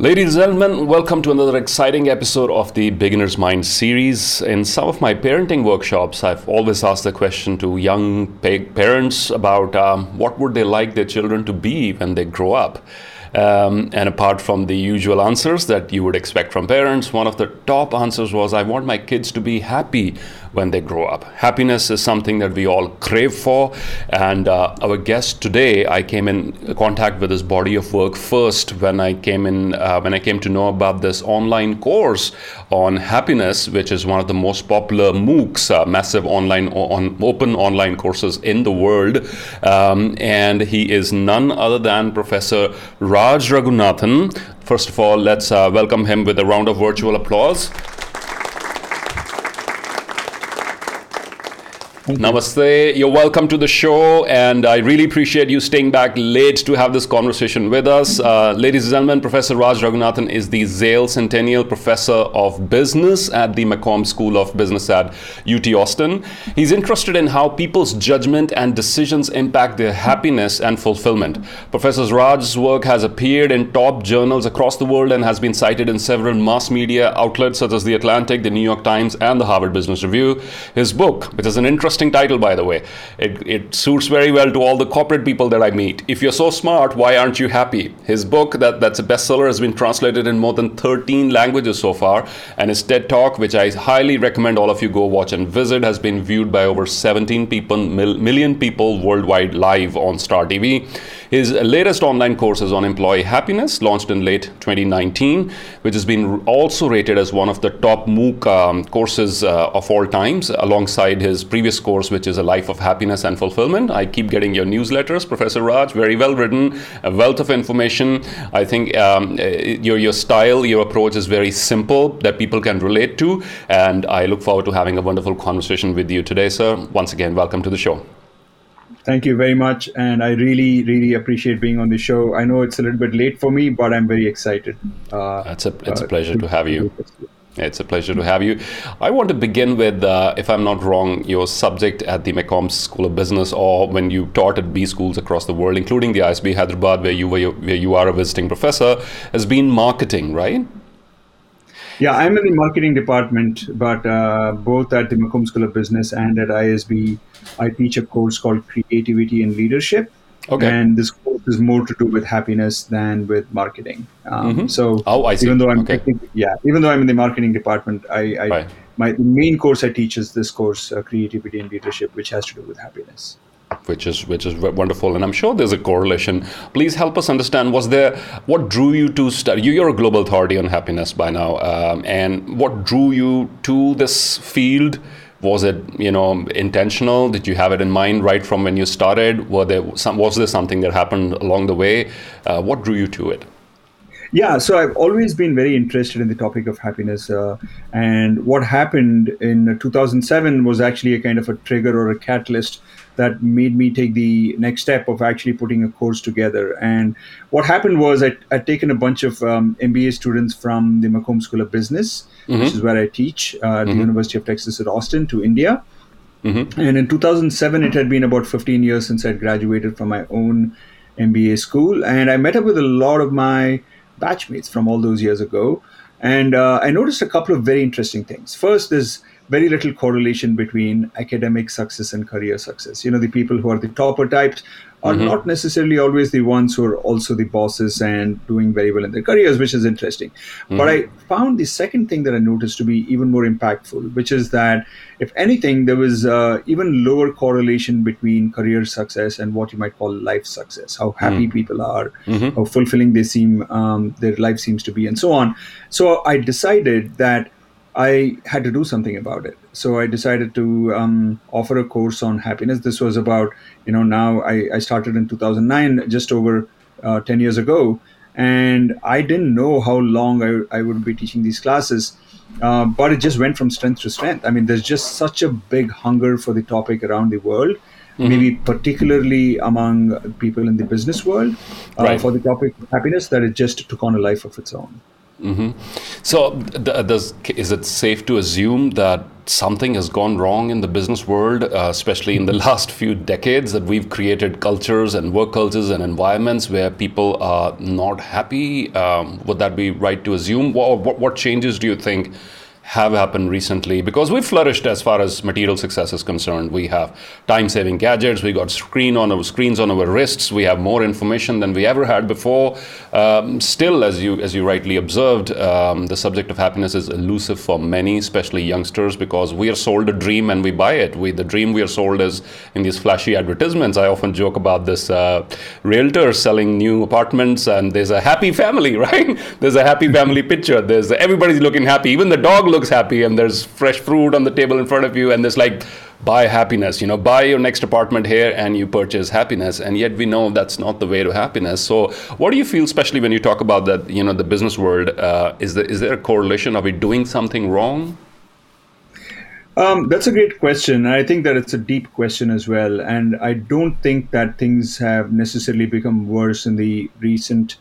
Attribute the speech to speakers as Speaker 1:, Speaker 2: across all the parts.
Speaker 1: Ladies and gentlemen, welcome to another exciting episode of the Beginner's Mind series. In some of my parenting workshops, I've always asked the question to young pa- parents about um, what would they like their children to be when they grow up. Um, and apart from the usual answers that you would expect from parents, one of the top answers was, I want my kids to be happy when they grow up. Happiness is something that we all crave for. And uh, our guest today, I came in contact with his body of work first when I came in, uh, when I came to know about this online course on happiness, which is one of the most popular MOOCs, uh, massive online, on, open online courses in the world. Um, and he is none other than Professor Raj Raghunathan. First of all, let's uh, welcome him with a round of virtual applause. Namaste. You're welcome to the show, and I really appreciate you staying back late to have this conversation with us. Uh, ladies and gentlemen, Professor Raj Raghunathan is the Zale Centennial Professor of Business at the McCombs School of Business at UT Austin. He's interested in how people's judgment and decisions impact their happiness and fulfillment. Professor Raj's work has appeared in top journals across the world and has been cited in several mass media outlets such as The Atlantic, The New York Times, and the Harvard Business Review. His book, which is an interesting interesting title, by the way. It, it suits very well to all the corporate people that I meet. If you're so smart, why aren't you happy? His book, that, that's a bestseller, has been translated in more than 13 languages so far. And his TED Talk, which I highly recommend all of you go watch and visit, has been viewed by over 17 people, mil, million people worldwide live on Star TV. His latest online course is on employee happiness, launched in late 2019, which has been also rated as one of the top MOOC um, courses uh, of all times, alongside his previous course, which is A Life of Happiness and Fulfillment. I keep getting your newsletters, Professor Raj, very well written, a wealth of information. I think um, uh, your, your style, your approach is very simple that people can relate to, and I look forward to having a wonderful conversation with you today, sir. Once again, welcome to the show.
Speaker 2: Thank you very much. And I really, really appreciate being on the show. I know it's a little bit late for me, but I'm very excited.
Speaker 1: Uh, it's a, it's a pleasure uh, to have you. It's a pleasure to have you. I want to begin with, uh, if I'm not wrong, your subject at the McCombs School of Business, or when you taught at B schools across the world, including the ISB Hyderabad, where you were, where you are a visiting professor, has been marketing, right?
Speaker 2: Yeah, I'm in the marketing department, but uh, both at the McCombs School of Business and at ISB, I teach a course called Creativity and Leadership. Okay. And this course is more to do with happiness than with marketing. Um, mm-hmm. So,
Speaker 1: oh, I see.
Speaker 2: even though I'm, okay. yeah, even though I'm in the marketing department, I, I right. my the main course I teach is this course, uh, Creativity and Leadership, which has to do with happiness
Speaker 1: which is which is wonderful and i'm sure there's a correlation please help us understand was there what drew you to study you're a global authority on happiness by now um, and what drew you to this field was it you know intentional? Did you have it in mind right from when you started? Were there some was there something that happened along the way? Uh, what drew you to it
Speaker 2: yeah, so I've always been very interested in the topic of happiness. Uh, and what happened in 2007 was actually a kind of a trigger or a catalyst that made me take the next step of actually putting a course together. And what happened was I, would taken a bunch of um, MBA students from the McCombs School of Business, mm-hmm. which is where I teach uh, at mm-hmm. the University of Texas at Austin, to India. Mm-hmm. And in 2007, it had been about 15 years since I'd graduated from my own MBA school. And I met up with a lot of my batchmates from all those years ago. And uh, I noticed a couple of very interesting things. First, there's very little correlation between academic success and career success. You know, the people who are the topper types are mm-hmm. not necessarily always the ones who are also the bosses and doing very well in their careers, which is interesting. Mm-hmm. But I found the second thing that I noticed to be even more impactful, which is that if anything, there was uh, even lower correlation between career success and what you might call life success, how happy mm-hmm. people are, mm-hmm. how fulfilling they seem, um, their life seems to be, and so on. So I decided that I had to do something about it. So I decided to um, offer a course on happiness. This was about, you know, now I, I started in 2009, just over uh, 10 years ago. And I didn't know how long I, I would be teaching these classes, uh, but it just went from strength to strength. I mean, there's just such a big hunger for the topic around the world. Mm-hmm. Maybe particularly among people in the business world uh, right. for the topic of happiness that it just took on a life of its own.
Speaker 1: Mm-hmm. So, does, is it safe to assume that something has gone wrong in the business world, uh, especially in the last few decades, that we've created cultures and work cultures and environments where people are not happy? Um, would that be right to assume? What, what, what changes do you think have happened recently because we've flourished as far as material success is concerned. We have time-saving gadgets. We got screen on our screens on our wrists. We have more information than we ever had before. Um, still, as you as you rightly observed, um, the subject of happiness is elusive for many, especially youngsters, because we are sold a dream and we buy it. We the dream we are sold is in these flashy advertisements. I often joke about this uh, realtor selling new apartments, and there's a happy family, right? There's a happy family picture. There's everybody's looking happy. Even the dog looks looks happy and there's fresh fruit on the table in front of you and there's like buy happiness you know buy your next apartment here and you purchase happiness and yet we know that's not the way to happiness so what do you feel especially when you talk about that you know the business world uh, is there is there a correlation are we doing something wrong
Speaker 2: um, that's a great question. I think that it's a deep question as well. And I don't think that things have necessarily become worse in the recent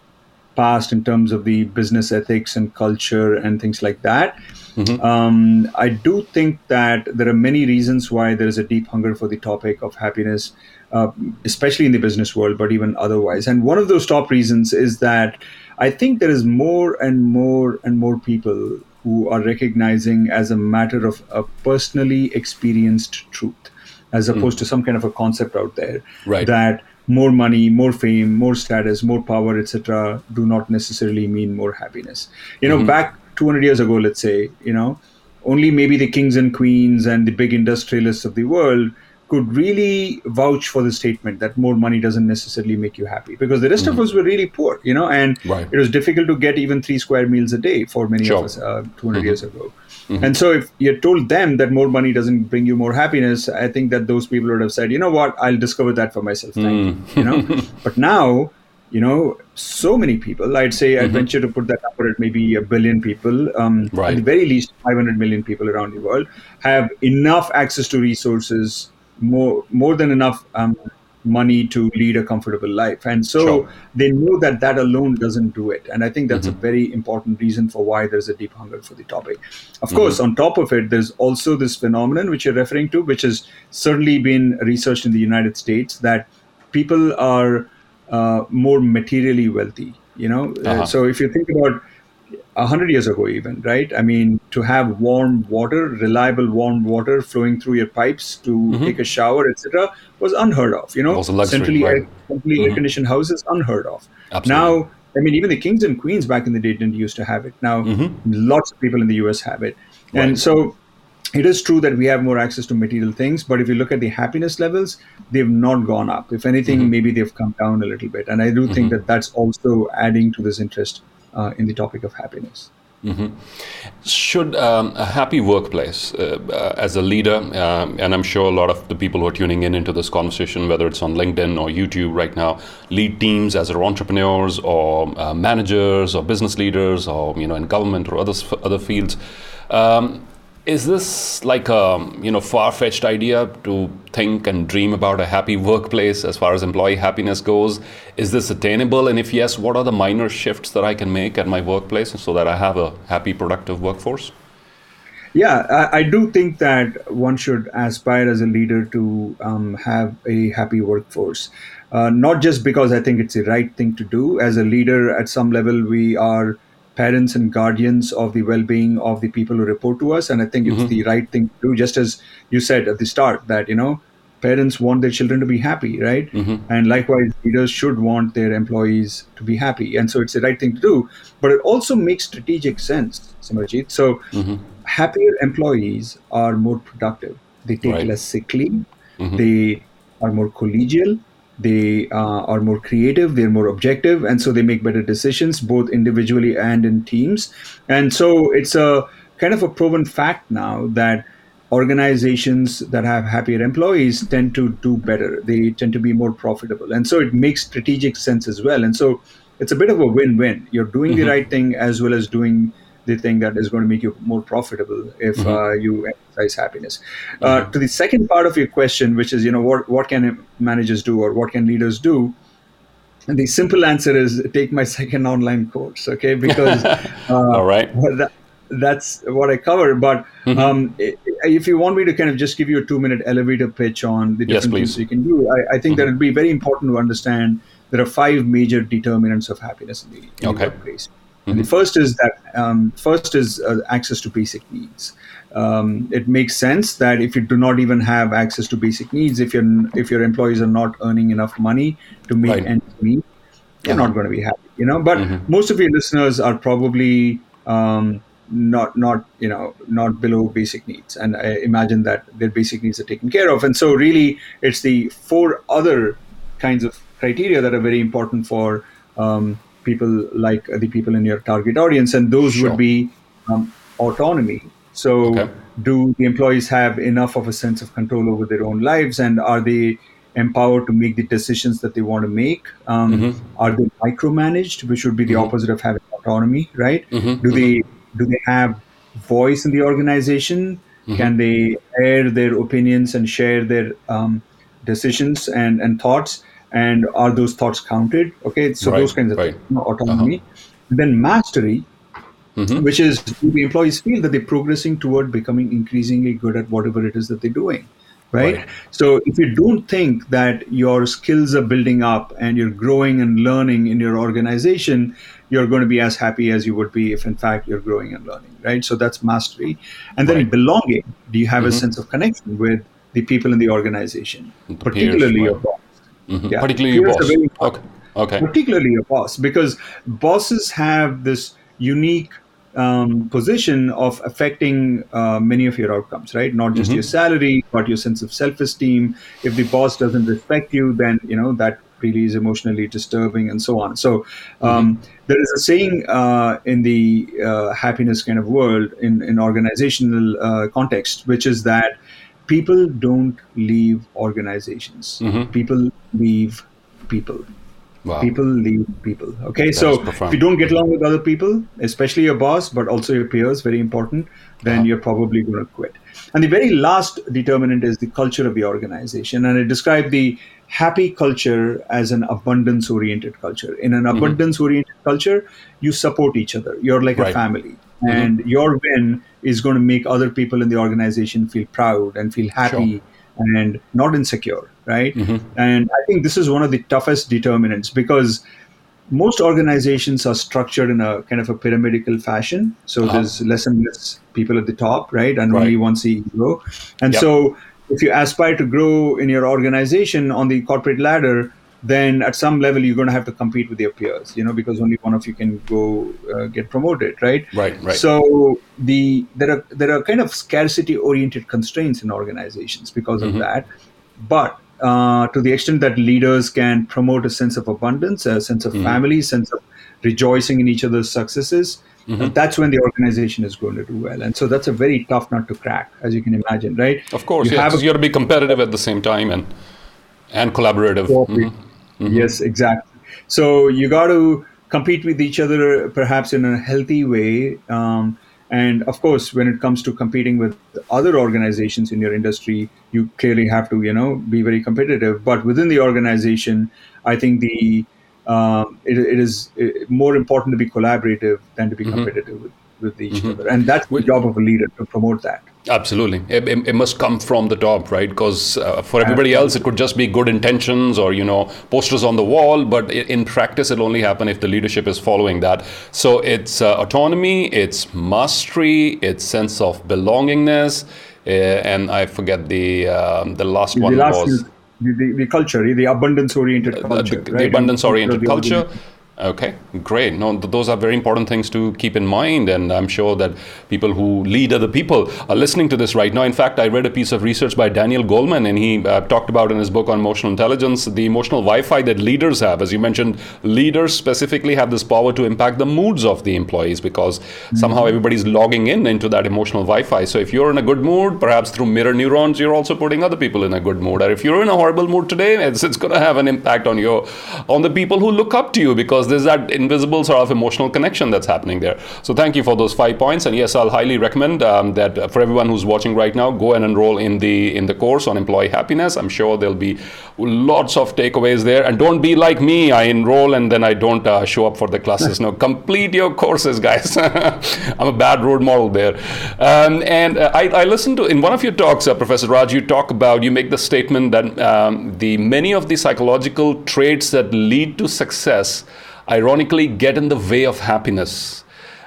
Speaker 2: past in terms of the business ethics and culture and things like that. Mm-hmm. Um, I do think that there are many reasons why there is a deep hunger for the topic of happiness, uh, especially in the business world, but even otherwise. And one of those top reasons is that I think there is more and more and more people who are recognizing as a matter of a personally experienced truth, as opposed mm. to some kind of a concept out there
Speaker 1: right.
Speaker 2: that more money, more fame, more status, more power, etc., do not necessarily mean more happiness. You know, mm-hmm. back 200 years ago, let's say, you know, only maybe the kings and queens and the big industrialists of the world could really vouch for the statement that more money doesn't necessarily make you happy because the rest mm-hmm. of us were really poor, you know, and
Speaker 1: right.
Speaker 2: it was difficult to get even three square meals a day for many sure. of us uh, 200 mm-hmm. years ago. Mm-hmm. And so if you told them that more money doesn't bring you more happiness, I think that those people would have said, you know what, I'll discover that for myself. Thank you. Mm. You know, but now you know, so many people. I'd say mm-hmm. I'd venture to put that number at maybe a billion people. Um,
Speaker 1: right.
Speaker 2: At the very least, 500 million people around the world have enough access to resources, more more than enough um, money to lead a comfortable life, and so sure. they know that that alone doesn't do it. And I think that's mm-hmm. a very important reason for why there's a deep hunger for the topic. Of mm-hmm. course, on top of it, there's also this phenomenon which you're referring to, which has certainly been researched in the United States that people are uh, more materially wealthy. You know, uh, uh-huh. so if you think about a hundred years ago, even right, I mean, to have warm water, reliable warm water flowing through your pipes to mm-hmm. take a shower, etc., was unheard of. You know,
Speaker 1: luxury,
Speaker 2: centrally
Speaker 1: right.
Speaker 2: air, mm-hmm. air conditioned houses unheard of.
Speaker 1: Absolutely.
Speaker 2: Now, I mean, even the kings and queens back in the day didn't used to have it. Now, mm-hmm. lots of people in the U.S. have it, right. and so it is true that we have more access to material things, but if you look at the happiness levels, they've not gone up. If anything, mm-hmm. maybe they've come down a little bit. And I do mm-hmm. think that that's also adding to this interest uh, in the topic of happiness.
Speaker 1: Mm-hmm. Should um, a happy workplace, uh, uh, as a leader, um, and I'm sure a lot of the people who are tuning in into this conversation, whether it's on LinkedIn or YouTube right now, lead teams as entrepreneurs or uh, managers or business leaders or you know in government or other other fields. Um, is this like a you know far-fetched idea to think and dream about a happy workplace as far as employee happiness goes? Is this attainable? And if yes what are the minor shifts that i can make at my workplace so that i have a happy productive workforce?
Speaker 2: Yeah i, I do think that one should aspire as a leader to um, have a happy workforce. Uh, not just because i think it's the right thing to do. As a leader at some level we are parents and guardians of the well-being of the people who report to us and i think mm-hmm. it's the right thing to do just as you said at the start that you know parents want their children to be happy right
Speaker 1: mm-hmm.
Speaker 2: and likewise leaders should want their employees to be happy and so it's the right thing to do but it also makes strategic sense Samarjit. so
Speaker 1: mm-hmm.
Speaker 2: happier employees are more productive they take
Speaker 1: right.
Speaker 2: less sick leave
Speaker 1: mm-hmm.
Speaker 2: they are more collegial they uh, are more creative they're more objective and so they make better decisions both individually and in teams. And so it's a kind of a proven fact now that organizations that have happier employees tend to do better. They tend to be more profitable. And so it makes strategic sense as well. And so it's a bit of a win-win. You're doing mm-hmm. the right thing as well as doing the thing that is going to make you more profitable if mm-hmm. uh, you emphasize happiness. Uh, mm-hmm. to the second part of your question, which is, you know, what, what can managers do or what can leaders do? And the simple answer is take my second online course, okay? Because uh,
Speaker 1: all right,
Speaker 2: that, that's what I cover. But mm-hmm. um, if you want me to kind of just give you a two-minute elevator pitch on the different
Speaker 1: yes,
Speaker 2: things you can do, I, I think mm-hmm. that it'd be very important to understand there are five major determinants of happiness in the, in
Speaker 1: okay.
Speaker 2: the workplace. Mm-hmm. The first is that um, first is uh, access to basic needs. Um, it makes sense that if you do not even have access to basic needs, if your if your employees are not earning enough money to make right. ends meet, you're uh-huh. not going to be happy. You know, but mm-hmm. most of your listeners are probably um, not not you know not below basic needs, and I imagine that their basic needs are taken care of. And so, really, it's the four other kinds of criteria that are very important for um, people like the people in your target audience, and those sure. would be um, autonomy. So, okay. do the employees have enough of a sense of control over their own lives, and are they empowered to make the decisions that they want to make? Um, mm-hmm. Are they micromanaged, which would be the mm-hmm. opposite of having autonomy, right?
Speaker 1: Mm-hmm.
Speaker 2: Do they do they have voice in the organization? Mm-hmm. Can they air their opinions and share their um, decisions and, and thoughts? And are those thoughts counted okay so right, those kinds of right. things, autonomy uh-huh. then mastery mm-hmm. which is the employees feel that they're progressing toward becoming increasingly good at whatever it is that they're doing right? right? So if you don't think that your skills are building up and you're growing and learning in your organization, you're going to be as happy as you would be if in fact you're growing and learning, right? So that's mastery. And then right. belonging. Do you have mm-hmm. a sense of connection with the people in the organization,
Speaker 1: the
Speaker 2: particularly
Speaker 1: peers,
Speaker 2: your boss?
Speaker 1: Mm-hmm. Yeah. Particularly your boss. Okay. okay.
Speaker 2: Particularly your boss, because bosses have this unique um, position of affecting uh, many of your outcomes, right? Not just mm-hmm. your salary, but your sense of self-esteem. If the boss doesn't respect you, then you know that really is emotionally disturbing, and so on. So um, mm-hmm. there is a saying uh, in the uh, happiness kind of world, in in organizational uh, context, which is that people don't leave organizations.
Speaker 1: Mm-hmm.
Speaker 2: People leave people.
Speaker 1: Wow.
Speaker 2: People leave people. Okay, that so if you don't get along with other people, especially your boss, but also your peers, very important, then uh-huh. you're probably going to quit. And the very last determinant is the culture of the organization. And I describe the happy culture as an abundance oriented culture. In an mm-hmm. abundance oriented culture, you support each other. You're like right. a family. Mm-hmm. And your win is going to make other people in the organization feel proud and feel happy sure. and not insecure, right?
Speaker 1: Mm-hmm.
Speaker 2: And I think this is one of the toughest determinants because most organizations are structured in a kind of a pyramidal fashion. So uh-huh. there's less and less people at the top, right? And right. only one CEO. And yep. so if you aspire to grow in your organization on the corporate ladder, then at some level you're going to have to compete with your peers you know because only one of you can go uh, get promoted right
Speaker 1: right right
Speaker 2: so the there are there are kind of scarcity oriented constraints in organizations because mm-hmm. of that but uh, to the extent that leaders can promote a sense of abundance a sense of mm-hmm. family sense of rejoicing in each other's successes Mm-hmm. that's when the organization is going to do well. And so that's a very tough nut to crack, as you can imagine, right?
Speaker 1: Of course, you yeah, have a, you got to be competitive at the same time and and collaborative.
Speaker 2: Mm-hmm. Mm-hmm. Yes, exactly. So you got to compete with each other, perhaps in a healthy way. Um, and of course, when it comes to competing with other organizations in your industry, you clearly have to, you know, be very competitive. But within the organization, I think the um, it, it is more important to be collaborative than to be mm-hmm. competitive with, with each mm-hmm. other. And that's the job of a leader to promote that.
Speaker 1: Absolutely, it, it, it, must come from the top, right? Because uh, for everybody else, it could just be good intentions or you know posters on the wall, but in practice, it'll only happen if the leadership is following that. So it's uh, autonomy, it's mastery, it's sense of belongingness, uh, and I forget the um, the last the one last was.
Speaker 2: The, the, the, culture, the abundance oriented culture.
Speaker 1: the, right? the abundance oriented culture. Okay, great. No, th- those are very important things to keep in mind, and I'm sure that people who lead other people are listening to this right now. In fact, I read a piece of research by Daniel Goleman, and he uh, talked about in his book on emotional intelligence the emotional Wi-Fi that leaders have. As you mentioned, leaders specifically have this power to impact the moods of the employees because mm-hmm. somehow everybody's logging in into that emotional Wi-Fi. So if you're in a good mood, perhaps through mirror neurons, you're also putting other people in a good mood. Or if you're in a horrible mood today, it's, it's going to have an impact on your on the people who look up to you because there's that invisible sort of emotional connection that's happening there. So thank you for those five points. And yes, I'll highly recommend um, that for everyone who's watching right now, go and enroll in the in the course on employee happiness. I'm sure there'll be lots of takeaways there. And don't be like me. I enroll and then I don't uh, show up for the classes. no, complete your courses, guys. I'm a bad role model there. Um, and uh, I, I, listened to in one of your talks, uh, Professor Raj. You talk about you make the statement that um, the many of the psychological traits that lead to success, ironically, get in the way of happiness.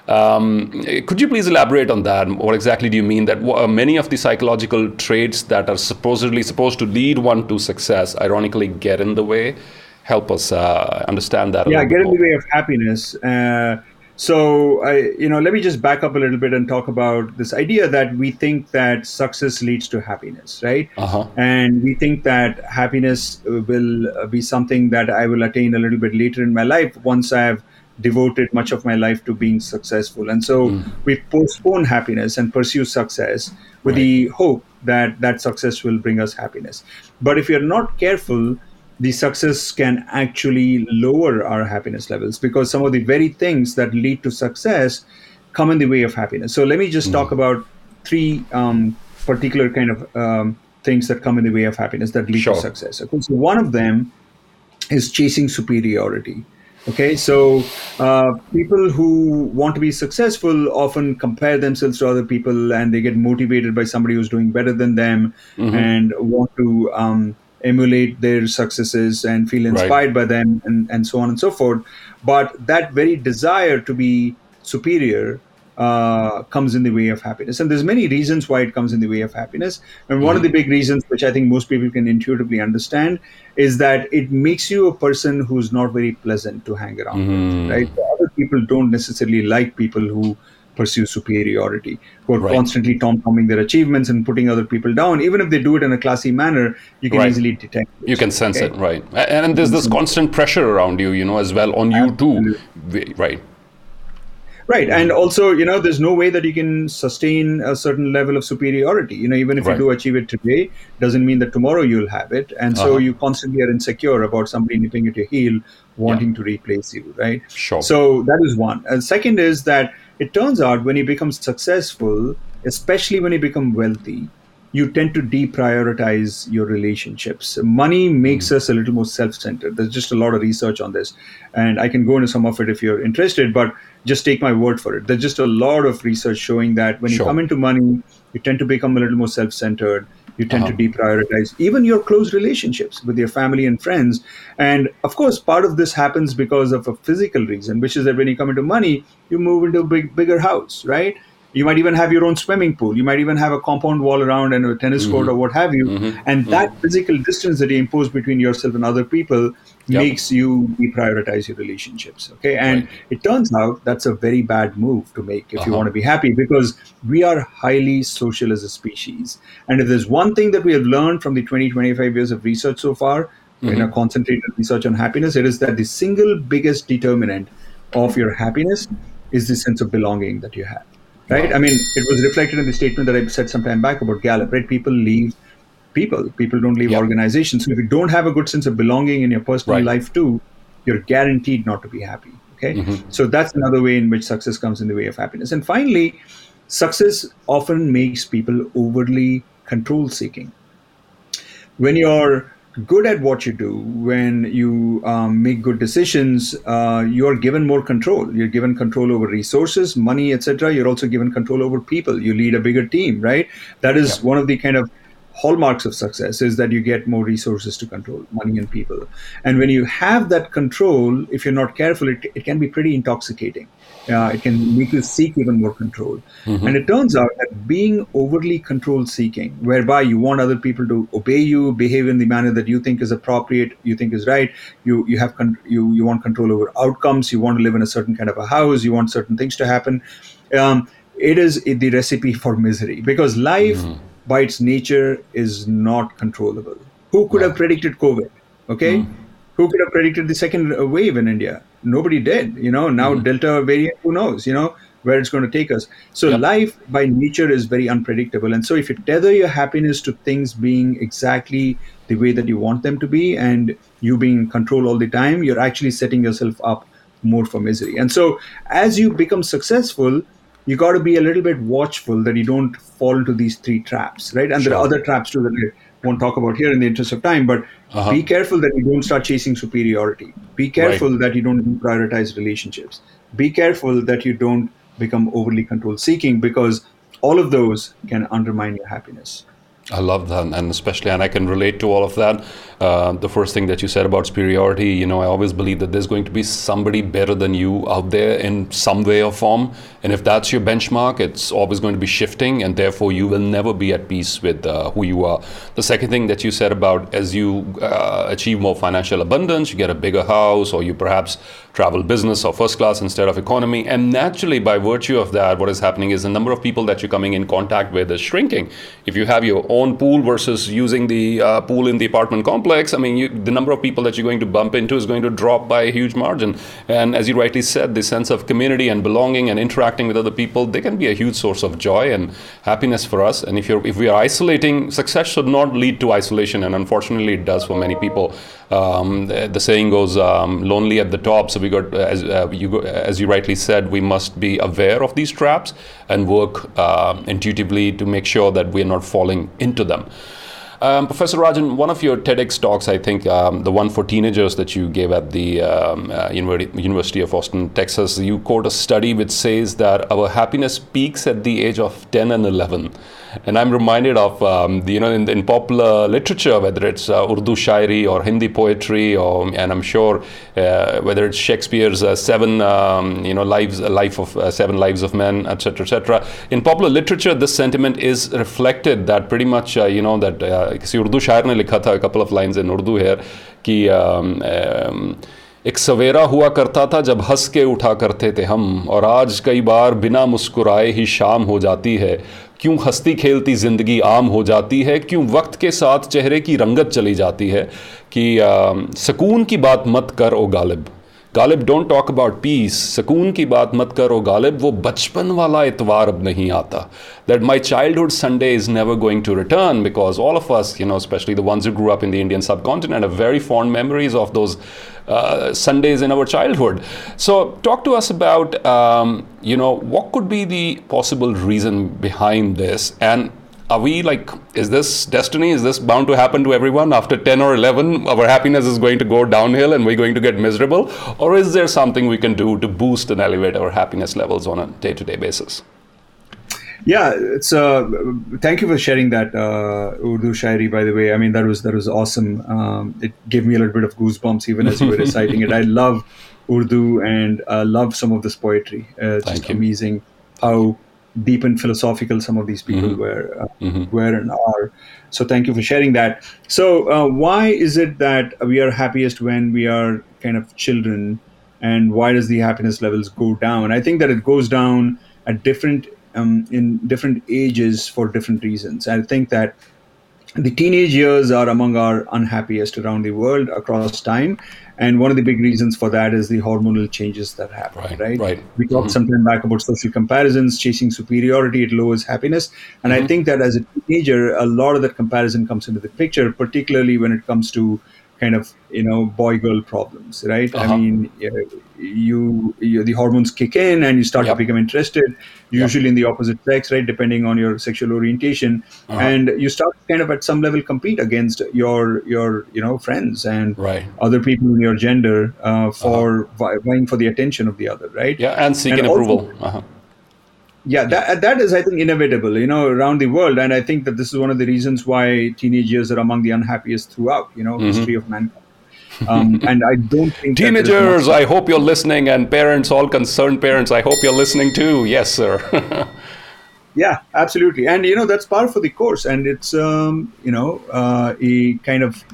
Speaker 1: Um, could you please elaborate on that? What exactly do you mean that many of the psychological traits that are supposedly supposed to lead one to success, ironically, get in the way? Help us uh, understand that.
Speaker 2: Yeah, get in the way of happiness. Uh, so, I, you know, let me just back up a little bit and talk about this idea that we think that success leads to happiness, right? Uh-huh. And we think that happiness will be something that I will attain a little bit later in my life once I have devoted much of my life to being successful. And so mm. we postpone happiness and pursue success with right. the hope that that success will bring us happiness. But if you're not careful, the success can actually lower our happiness levels because some of the very things that lead to success come in the way of happiness. So let me just mm. talk about three um, particular kind of um, things that come in the way of happiness that lead sure. to success. Okay, so one of them is chasing superiority. Okay, so uh, people who want to be successful often compare themselves to other people and they get motivated by somebody who's doing better than them mm-hmm. and want to um, emulate their successes and feel inspired right. by them and, and so on and so forth. But that very desire to be superior uh, comes in the way of happiness. And there's many reasons why it comes in the way of happiness. And one mm-hmm. of the big reasons, which I think most people can intuitively understand, is that it makes you a person who's not very pleasant to hang around mm-hmm. with. Right? Other people don't necessarily like people who pursue superiority, who are right. constantly tom-tomming their achievements and putting other people down. Even if they do it in a classy manner, you can right. easily detect.
Speaker 1: It, you can sense okay? it, right? And, there's this constant pressure around you, you know, as well on you too, right?
Speaker 2: Right. And also, you know, there's no way that you can sustain a certain level of superiority. You know, even if right. you do achieve it today, doesn't mean that tomorrow you'll have it. And so uh-huh. you constantly are insecure about somebody nipping at your heel, wanting yeah. to replace you, right?
Speaker 1: Sure.
Speaker 2: So that is one. And second is that it turns out when you become successful, especially when you become wealthy, you tend to deprioritize your relationships. Money makes mm. us a little more self centered. There's just a lot of research on this. And I can go into some of it if you're interested, but just take my word for it. There's just a lot of research showing that when sure. you come into money, you tend to become a little more self centered. You tend uh-huh. to deprioritize even your close relationships with your family and friends. And of course, part of this happens because of a physical reason, which is that when you come into money, you move into a big, bigger house, right? You might even have your own swimming pool. You might even have a compound wall around and a tennis court mm-hmm. or what have you. Mm-hmm. And mm-hmm. that physical distance that you impose between yourself and other people yep. makes you deprioritize your relationships. Okay. And right. it turns out that's a very bad move to make if uh-huh. you want to be happy because we are highly social as a species. And if there's one thing that we have learned from the 20, 25 years of research so far, in a concentrated research on happiness, it is that the single biggest determinant of your happiness is the sense of belonging that you have right? I mean, it was reflected in the statement that I said some time back about Gallup, right? People leave people. People don't leave yep. organizations. So if you don't have a good sense of belonging in your personal right. life too, you're guaranteed not to be happy. Okay. Mm-hmm. So that's another way in which success comes in the way of happiness. And finally, success often makes people overly control seeking. When you're good at what you do, when you um, make good decisions, uh, you're given more control. You're given control over resources, money, etc. You're also given control over people. You lead a bigger team, right? That is yeah. one of the kind of hallmarks of success is that you get more resources to control money and people. And when you have that control, if you're not careful, it, it can be pretty intoxicating. Uh, it can make you seek even more control. Mm-hmm. And it turns out that being overly control seeking, whereby you want other people to obey you, behave in the manner that you think is appropriate, you think is right, you you have con- you you want control over outcomes, you want to live in a certain kind of a house, you want certain things to happen. Um, it is the recipe for misery because life, mm-hmm. By its nature, is not controllable. Who could have predicted COVID? Okay. Mm-hmm who could have predicted the second wave in India? Nobody did. You know, now mm-hmm. Delta variant, who knows? You know where it's going to take us. So yep. life by nature is very unpredictable, and so if you tether your happiness to things being exactly the way that you want them to be, and you being in control all the time, you're actually setting yourself up more for misery. And so, as you become successful, you got to be a little bit watchful that you don't fall into these three traps, right? And sure. there are other traps too that I won't talk about here in the interest of time, but uh-huh. be careful that you don't start chasing superiority. Be careful right. that you don't prioritize relationships. Be careful that you don't become overly control seeking because all of those can undermine your happiness.
Speaker 1: I love that, and especially, and I can relate to all of that. Uh, the first thing that you said about superiority, you know, I always believe that there's going to be somebody better than you out there in some way or form, and if that's your benchmark, it's always going to be shifting, and therefore you will never be at peace with uh, who you are. The second thing that you said about as you uh, achieve more financial abundance, you get a bigger house, or you perhaps travel business or first class instead of economy, and naturally, by virtue of that, what is happening is the number of people that you're coming in contact with is shrinking. If you have your own pool versus using the uh, pool in the apartment complex, I mean, you, the number of people that you're going to bump into is going to drop by a huge margin. And as you rightly said, the sense of community and belonging and interacting with other people, they can be a huge source of joy and happiness for us. And if you're if we are isolating, success should not lead to isolation, and unfortunately, it does for many people. Um, the, the, saying goes, um, "Lonely at the top." So we got, as uh, you as you rightly said, we must be aware of these traps and work uh, intuitively to make sure that we're not falling into them. Um, Professor Rajan, one of your TEDx talks, I think um, the one for teenagers that you gave at the um, uh, University of Austin, Texas, you quote a study which says that our happiness peaks at the age of 10 and 11. And I'm reminded of, um, the, you know, in, in, popular literature, whether it's uh, Urdu shairi or Hindi poetry, or, and I'm sure uh, whether it's Shakespeare's uh, Seven, um, you know, lives, life of uh, Seven Lives of Men, etc., etc. In popular literature, this sentiment is reflected that pretty much, uh, you know, that uh, किसी उर्दू शायर ने लिखा था couple of lines in Urdu here कि um, um, एक सवेरा हुआ करता था जब हंस के उठा करते थे हम और आज कई बार बिना मुस्कुराए ही शाम हो जाती है क्यों हस्ती खेलती ज़िंदगी आम हो जाती है? क्यों वक्त के साथ चेहरे की रंगत चली जाती है? कि सुकून की बात मत कर, ओ Ghalib. Ghalib don't talk about peace सुकून की बात मत करो गालिब वो बचपन वाला इतवार अब नहीं आता that my childhood Sunday is never going to return because all of us you know specially the ones who Guru up in the Indian सब continent are very fond memories of those Sundays in our childhood. So, talk to us about, um, you know, what could be the possible reason behind this, and are we like is this destiny is this bound to happen to everyone? After 10 or 11 our happiness is going to go downhill and we're going to get miserable? Or is there something we can do to boost and elevate our happiness levels on a day-to-day basis?
Speaker 2: Yeah it's uh thank you for sharing that uh urdu shairi by the way. I mean that was that was awesome. Um, it gave me a little bit of goosebumps even as you were reciting it. I love urdu and uh, love some of this poetry. Uh, it's just you. amazing how deep and philosophical some of these people mm-hmm. were uh, mm-hmm. were and are. So thank you for sharing that. So uh, why is it that we are happiest when we are kind of children, and why does the happiness levels go down? I think that it goes down at different um, in different ages for different reasons. I think that the teenage years are among our unhappiest around the world across time and one of the big reasons for that is the hormonal changes that happen right right, right. we talked mm-hmm. some time back about social comparisons chasing superiority it lowers happiness and mm-hmm. i think that as a teenager a lot of that comparison comes into the picture particularly when it comes to kind of you know boy girl problems right uh-huh. i mean you, you, the hormones kick in and you start yep. to become interested usually yep. in the opposite sex right depending on your sexual orientation uh-huh. and you start kind of at some level compete against your your you know friends and
Speaker 1: right.
Speaker 2: other people in your gender uh, for uh-huh. vying for the attention of the other right
Speaker 1: yeah and seeking and approval also, uh-huh.
Speaker 2: Yeah that, that is i think inevitable you know around the world and i think that this is one of the reasons why teenagers are among the unhappiest throughout you know mm-hmm. history of mankind um, and I don't think
Speaker 1: teenagers. I hope you're listening, and parents, all concerned parents, I hope you're listening too. Yes, sir.
Speaker 2: yeah, absolutely, and you know that's par for the course, and it's um, you know uh, a kind of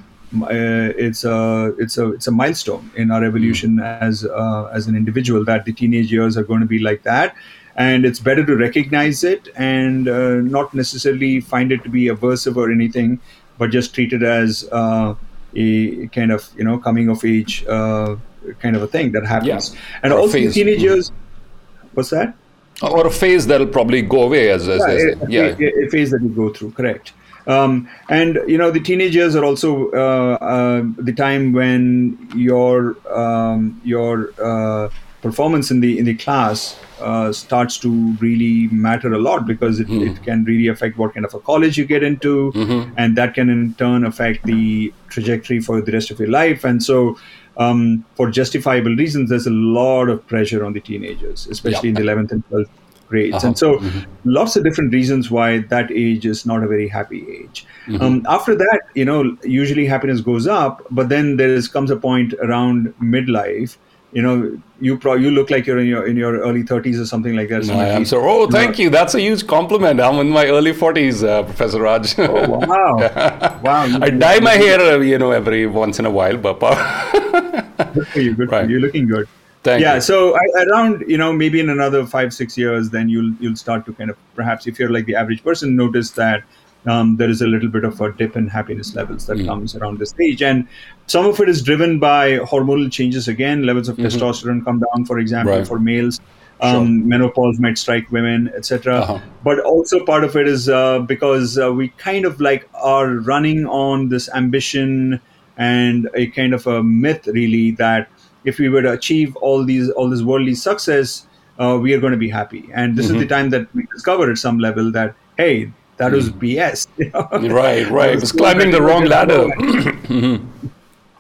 Speaker 2: uh, it's a it's a it's a milestone in our evolution mm. as uh, as an individual that the teenage years are going to be like that and it's better to recognize it and uh, not necessarily find it to be aversive or anything but just treat it as uh, a kind of you know coming of age uh, kind of a thing that happens. Yeah. And or also teenagers. Mm-hmm. What's that?
Speaker 1: Or a phase that'll probably go away as, as, yeah, as
Speaker 2: a, yeah. A, a, phase that you go through. Correct. Um, and you know, the teenagers are also uh, uh, the time when your um, your uh, performance in the in the class uh, starts to really matter a lot because it,
Speaker 1: Hmm.
Speaker 2: it can really affect what kind of a college you get into,
Speaker 1: Mm-hmm.
Speaker 2: and that can in turn affect the trajectory for the rest of your life. And so, um, for justifiable reasons, there's a lot of pressure on the teenagers, especially in the 11th and 12th grades.
Speaker 1: Uh-huh.
Speaker 2: And so, lots of different reasons why that age is not a very happy age. Um, after that, you know, usually happiness goes up, but then there is comes a point around midlife. You know, you pro- you look like you're in your in your early 30s or something like that.
Speaker 1: No, I am so. Oh, thank you. That's a huge compliment. I'm in my early 40s, uh, Professor Raj.
Speaker 2: Oh, wow, wow! You-
Speaker 1: I dye my hair, uh, you know, every once in a while, Papa.
Speaker 2: Good for you. Good
Speaker 1: Right.
Speaker 2: for you. You're looking good.
Speaker 1: Thank
Speaker 2: yeah.
Speaker 1: you.
Speaker 2: So I, around you know maybe in another five six years, then you'll you'll start to kind of perhaps if you're like the average person, notice that um, there is a little bit of a dip in happiness levels that comes around this stage, and some of it is driven by hormonal changes. Again, levels of testosterone come down, for example,
Speaker 1: Mm-hmm. Right.
Speaker 2: for males. Um, Menopause might strike women, etc.
Speaker 1: Uh-huh.
Speaker 2: But also part of it is uh, because uh, we kind of like are running on this ambition and a kind of a myth, really, that if we were to achieve all these all this worldly success, uh, we are going to be happy. And this is the time that we discover at some level that hey, that was BS. you know?
Speaker 1: right, right. It was climbing the wrong ladder.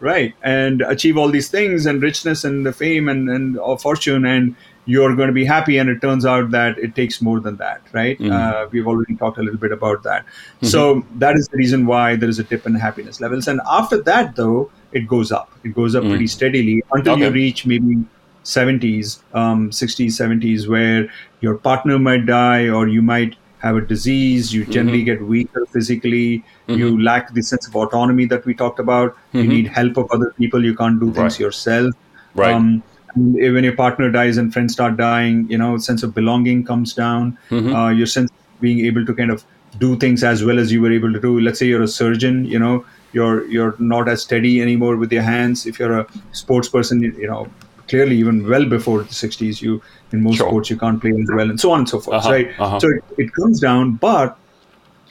Speaker 2: right and achieve all these things and richness and the fame and, and uh, fortune and you're going to be happy and it turns out that it takes more than that right? Uh, we've already talked a little bit about that. So that is the reason why there is a dip in happiness levels. And after that though it goes up. It goes up pretty steadily until you reach maybe 70s um, 60s 70s where your partner might die or you might have a disease you generally get weaker physically you lack the sense of autonomy that we talked about you need help of other people you can't do things
Speaker 1: Right.
Speaker 2: yourself.
Speaker 1: Right.
Speaker 2: um, when your partner dies and friends start dying you know sense of belonging comes down. Uh, your sense of being able to kind of do things as well as you were able to do. Let's say you're a surgeon you know you're you're not as steady anymore with your hands. If you're a sports person you, you know clearly even well before the 60s you in most
Speaker 1: Sure.
Speaker 2: sports you can't play as well and so on and so forth
Speaker 1: Uh-huh,
Speaker 2: right
Speaker 1: uh-huh.
Speaker 2: so it, it comes down but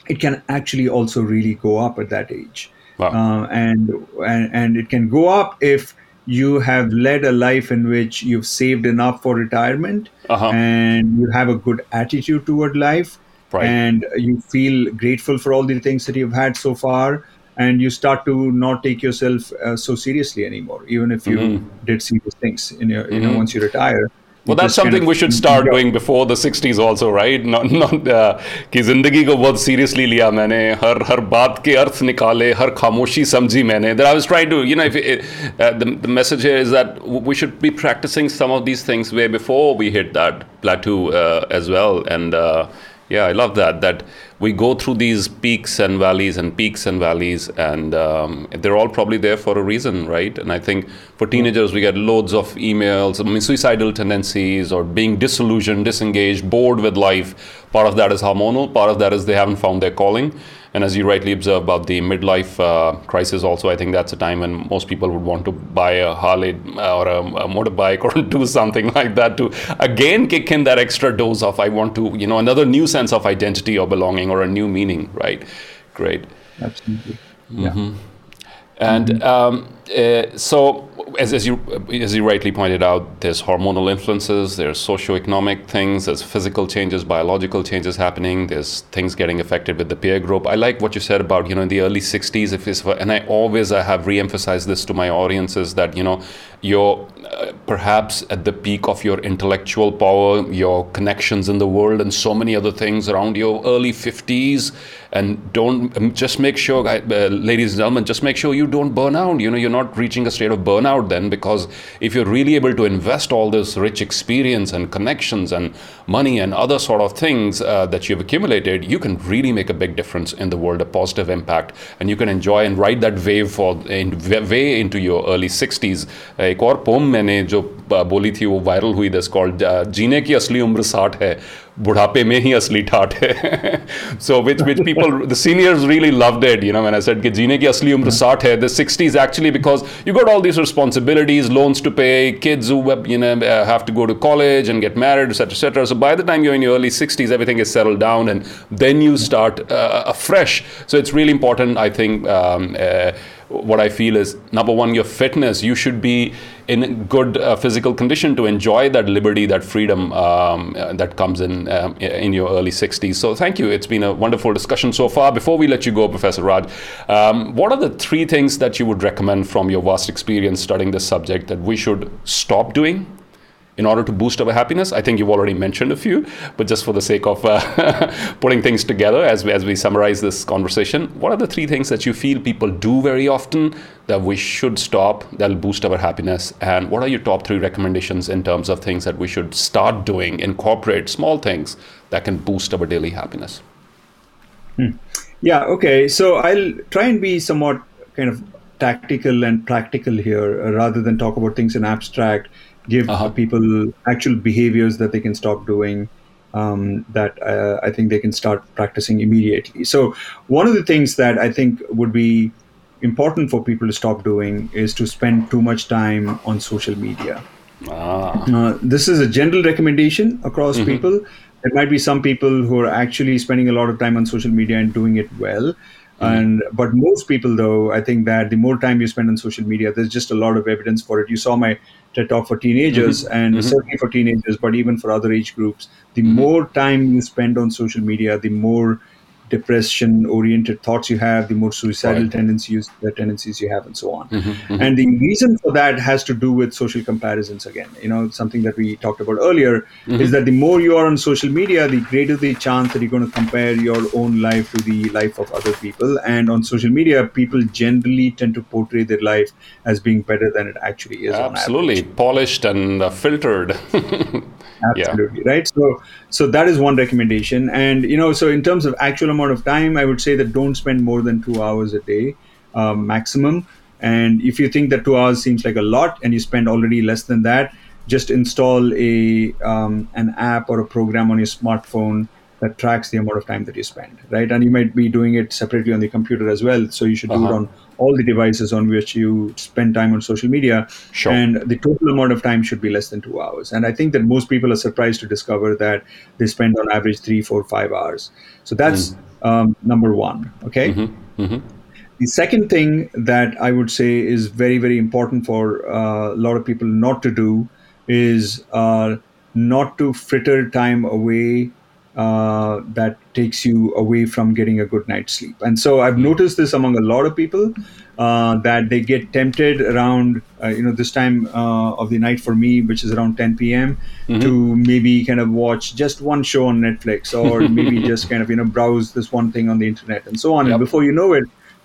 Speaker 2: it can actually also really go up at that age
Speaker 1: Wow.
Speaker 2: uh, and, and and it can go up if you have led a life in which you've saved enough for retirement
Speaker 1: Uh-huh.
Speaker 2: and you have a good attitude toward life
Speaker 1: Right.
Speaker 2: and you feel grateful for all the things that you've had so far and you start to not take yourself uh, so seriously anymore even if you did serious things in your you know once you retire
Speaker 1: Mm-hmm. Well,
Speaker 2: you
Speaker 1: that's
Speaker 2: just kind
Speaker 1: something
Speaker 2: of
Speaker 1: we should start
Speaker 2: enjoy-
Speaker 1: doing before the 60s also, right? Not not uh, कि जिंदगी को बहुत seriously लिया मैंने हर हर बात के अर्थ निकाले हर खामोशी समझी मैंने that I was trying to you know if it, uh, the, the message here is that we should be practicing some of these things way before we hit that plateau uh, as well and uh, yeah I love that that we go through these peaks and valleys and peaks and valleys and um, they're all probably there for a reason right? And I think for teenagers we get loads of emails I mean suicidal tendencies or being disillusioned disengaged bored with life. Part of that is hormonal part of that is they haven't found their calling and as you rightly observe about the midlife uh, crisis also I think that's a time when most people would want to buy a Harley uh, or a, a motorbike or do something like that to again kick in that extra dose of I want to you know another new sense of identity or belonging or a new meaning right? Great.
Speaker 2: Absolutely.
Speaker 1: Mm-hmm.
Speaker 2: yeah.
Speaker 1: And um, uh, so, as, as you as you rightly pointed out, there's hormonal influences, there's socioeconomic things, there's physical changes, biological changes happening, there's things getting affected with the peer group. I like what you said about you know in the early '60s, if it's and I always I have re-emphasized this to my audiences that you know you're uh, perhaps at the peak of your intellectual power, your connections in the world, and so many other things around your early 50s. And don't um, just make sure, uh, ladies and gentlemen, just make sure you don't burn out. You know, you're not reaching a state of burnout then, because if you're really able to invest all this rich experience and connections and money and other sort of things uh, that you've accumulated, you can really make a big difference in the world, a positive impact, and you can enjoy and ride that wave for in, way into your early 60s. एक और pome मैंने जो बोली थी वो viral हुई this called जीने की असली उम्र साठ है बुढ़ापे में ही असली ठाट है so which which people the seniors really loved it you know when I said कि जीने की असली उम्र साठ है the 60s actually because you got all these responsibilities loans to pay kids who you know uh, have to go to college and get married etc etc so by the time you're in your early 60s everything is settled down and then you start uh, afresh so it's really important I think um, uh, what I feel is number one, your fitness. You should be in good uh, physical condition to enjoy that liberty, that freedom um, uh, that comes in um, in your early 60s. So thank you. It's been a wonderful discussion so far. Before we let you go, Professor Raj, um, what are the three things that you would recommend from your vast experience studying this subject that we should stop doing? In order to boost our happiness? I think you've already mentioned a few, but just for the sake of uh, putting things together as we, as we summarize this conversation, what are the three things that you feel people do very often that we should stop that'll boost our happiness? And what are your top three recommendations in terms of things that we should start doing, incorporate small things that can boost our daily happiness?
Speaker 2: Hmm. Yeah, okay. So I'll try and be somewhat kind of tactical and practical here uh, rather than talk about things in abstract give uh-huh. people actual behaviors that they can stop doing um, that uh, I think they can start practicing immediately. So, one of the things that I think would be important for people to stop doing is to spend too much time on social media. Ah. Uh, this is a general recommendation across mm-hmm. people. There might be some people who are actually spending a lot of time on social media and doing it well. Mm-hmm. And but most people, though, I think that the more time you spend on social media, there's just a lot of evidence for it. You saw my TED Talk for teenagers mm-hmm. and mm-hmm. certainly for teenagers, but even for other age groups. The mm-hmm. more time you spend on social media, the more depression oriented thoughts you have, the more suicidal right. tendencies, the tendencies you have, and so on. Mm-hmm, mm-hmm. And the reason for that has to do with social comparisons again. You know, something that we talked about earlier mm-hmm. is that the more you are on social media, the greater the chance that you're going to compare your own life to the life of other people. And on social media, people generally tend to portray their life as being better than it actually is.
Speaker 1: Absolutely, polished and uh, filtered.
Speaker 2: absolutely yeah. right so so that is one recommendation and you know so in terms of actual amount of time i would say that don't spend more than two hours a day um, maximum and if you think that two hours seems like a lot and you spend already less than that just install a um, an app or a program on your smartphone that tracks the amount of time that you spend, right? And you might be doing it separately on the computer as well. So you should uh-huh. do it uh-huh. on all the devices on which you spend time on social media. Sure. And the total amount of time should be less than two hours. And I think that most people are surprised to discover that they spend on average three, four, five hours. So that's mm. Um, number one. Okay. Mm-hmm. Mm-hmm. The second thing that I would say is very, very important for uh, a lot of people not to do is uh, not to fritter time away uh, that takes you away from getting a good night's sleep. And so I've noticed this among a lot of people uh, that they get tempted around, uh, you know, this time uh, of the night for me, which is around 10 p.m., mm-hmm. to maybe kind of watch just one show on Netflix or maybe just kind of, you know, browse this one thing on the internet and so on. Yep. And before you know it,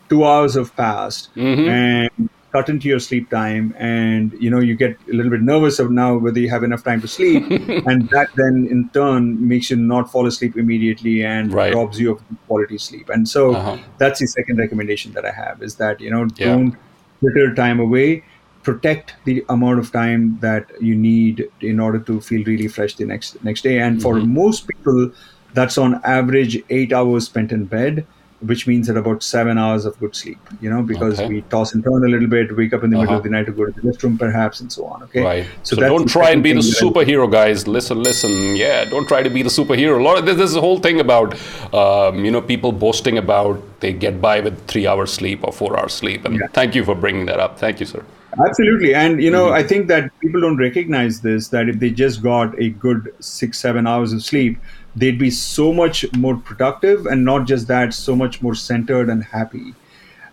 Speaker 2: two hours have passed. Mm-hmm. And cut into your sleep time and you know you get a little bit nervous of now whether you have enough time to sleep and that then in turn makes you not fall asleep immediately and right. robs you of quality sleep and so uh-huh. that's the second recommendation that i have is that you know yeah. don't fritter time away protect the amount of time that you need in order to feel really fresh the next next day and for mm-hmm. most people that's on average 8 hours spent in bed which means that about seven hours of good sleep, you know, because okay. we toss and turn a little bit, wake up in the uh-huh. middle of the night to go to the restroom, perhaps, and so on. Okay.
Speaker 1: Right. So, so don't try and be the superhero, guys. Listen, listen. Yeah, don't try to be the superhero. A lot of this, this is a whole thing about, um, you know, people boasting about they get by with three hours sleep or four hours sleep. And yeah. thank you for bringing that up. Thank you, sir.
Speaker 2: Absolutely. And, you know, mm-hmm. I think that people don't recognize this that if they just got a good six, seven hours of sleep, they'd be so much more productive and not just that so much more centered and happy.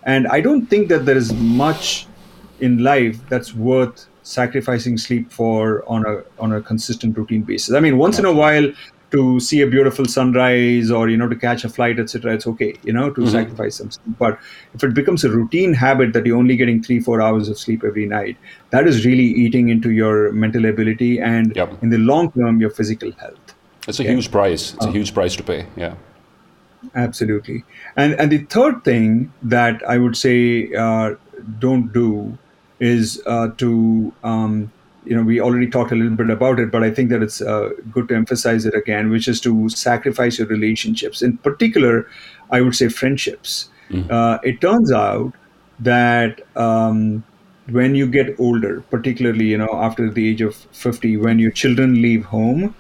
Speaker 2: And i don't think that there is much in life that's worth sacrificing sleep for on a on a consistent routine basis. I mean once in a while to see a beautiful sunrise or you know to catch a flight etc it's okay you know to mm-hmm. sacrifice some sleep. But if it becomes a routine habit that you're only getting three four hours of sleep every night that is really eating into your mental ability and yep. in the long term your physical health
Speaker 1: it's a huge price. It's a huge price to pay. Yeah.
Speaker 2: Absolutely. And and the third thing that I would say uh, don't do is uh, to um, you know, we already talked a little bit about it, but I think that it's uh, good to emphasize it again, which is to sacrifice your relationships. In particular, I would say friendships. Mm-hmm. Uh, it turns out that um, when you get older, particularly you know after the age of fifty, when your children leave home,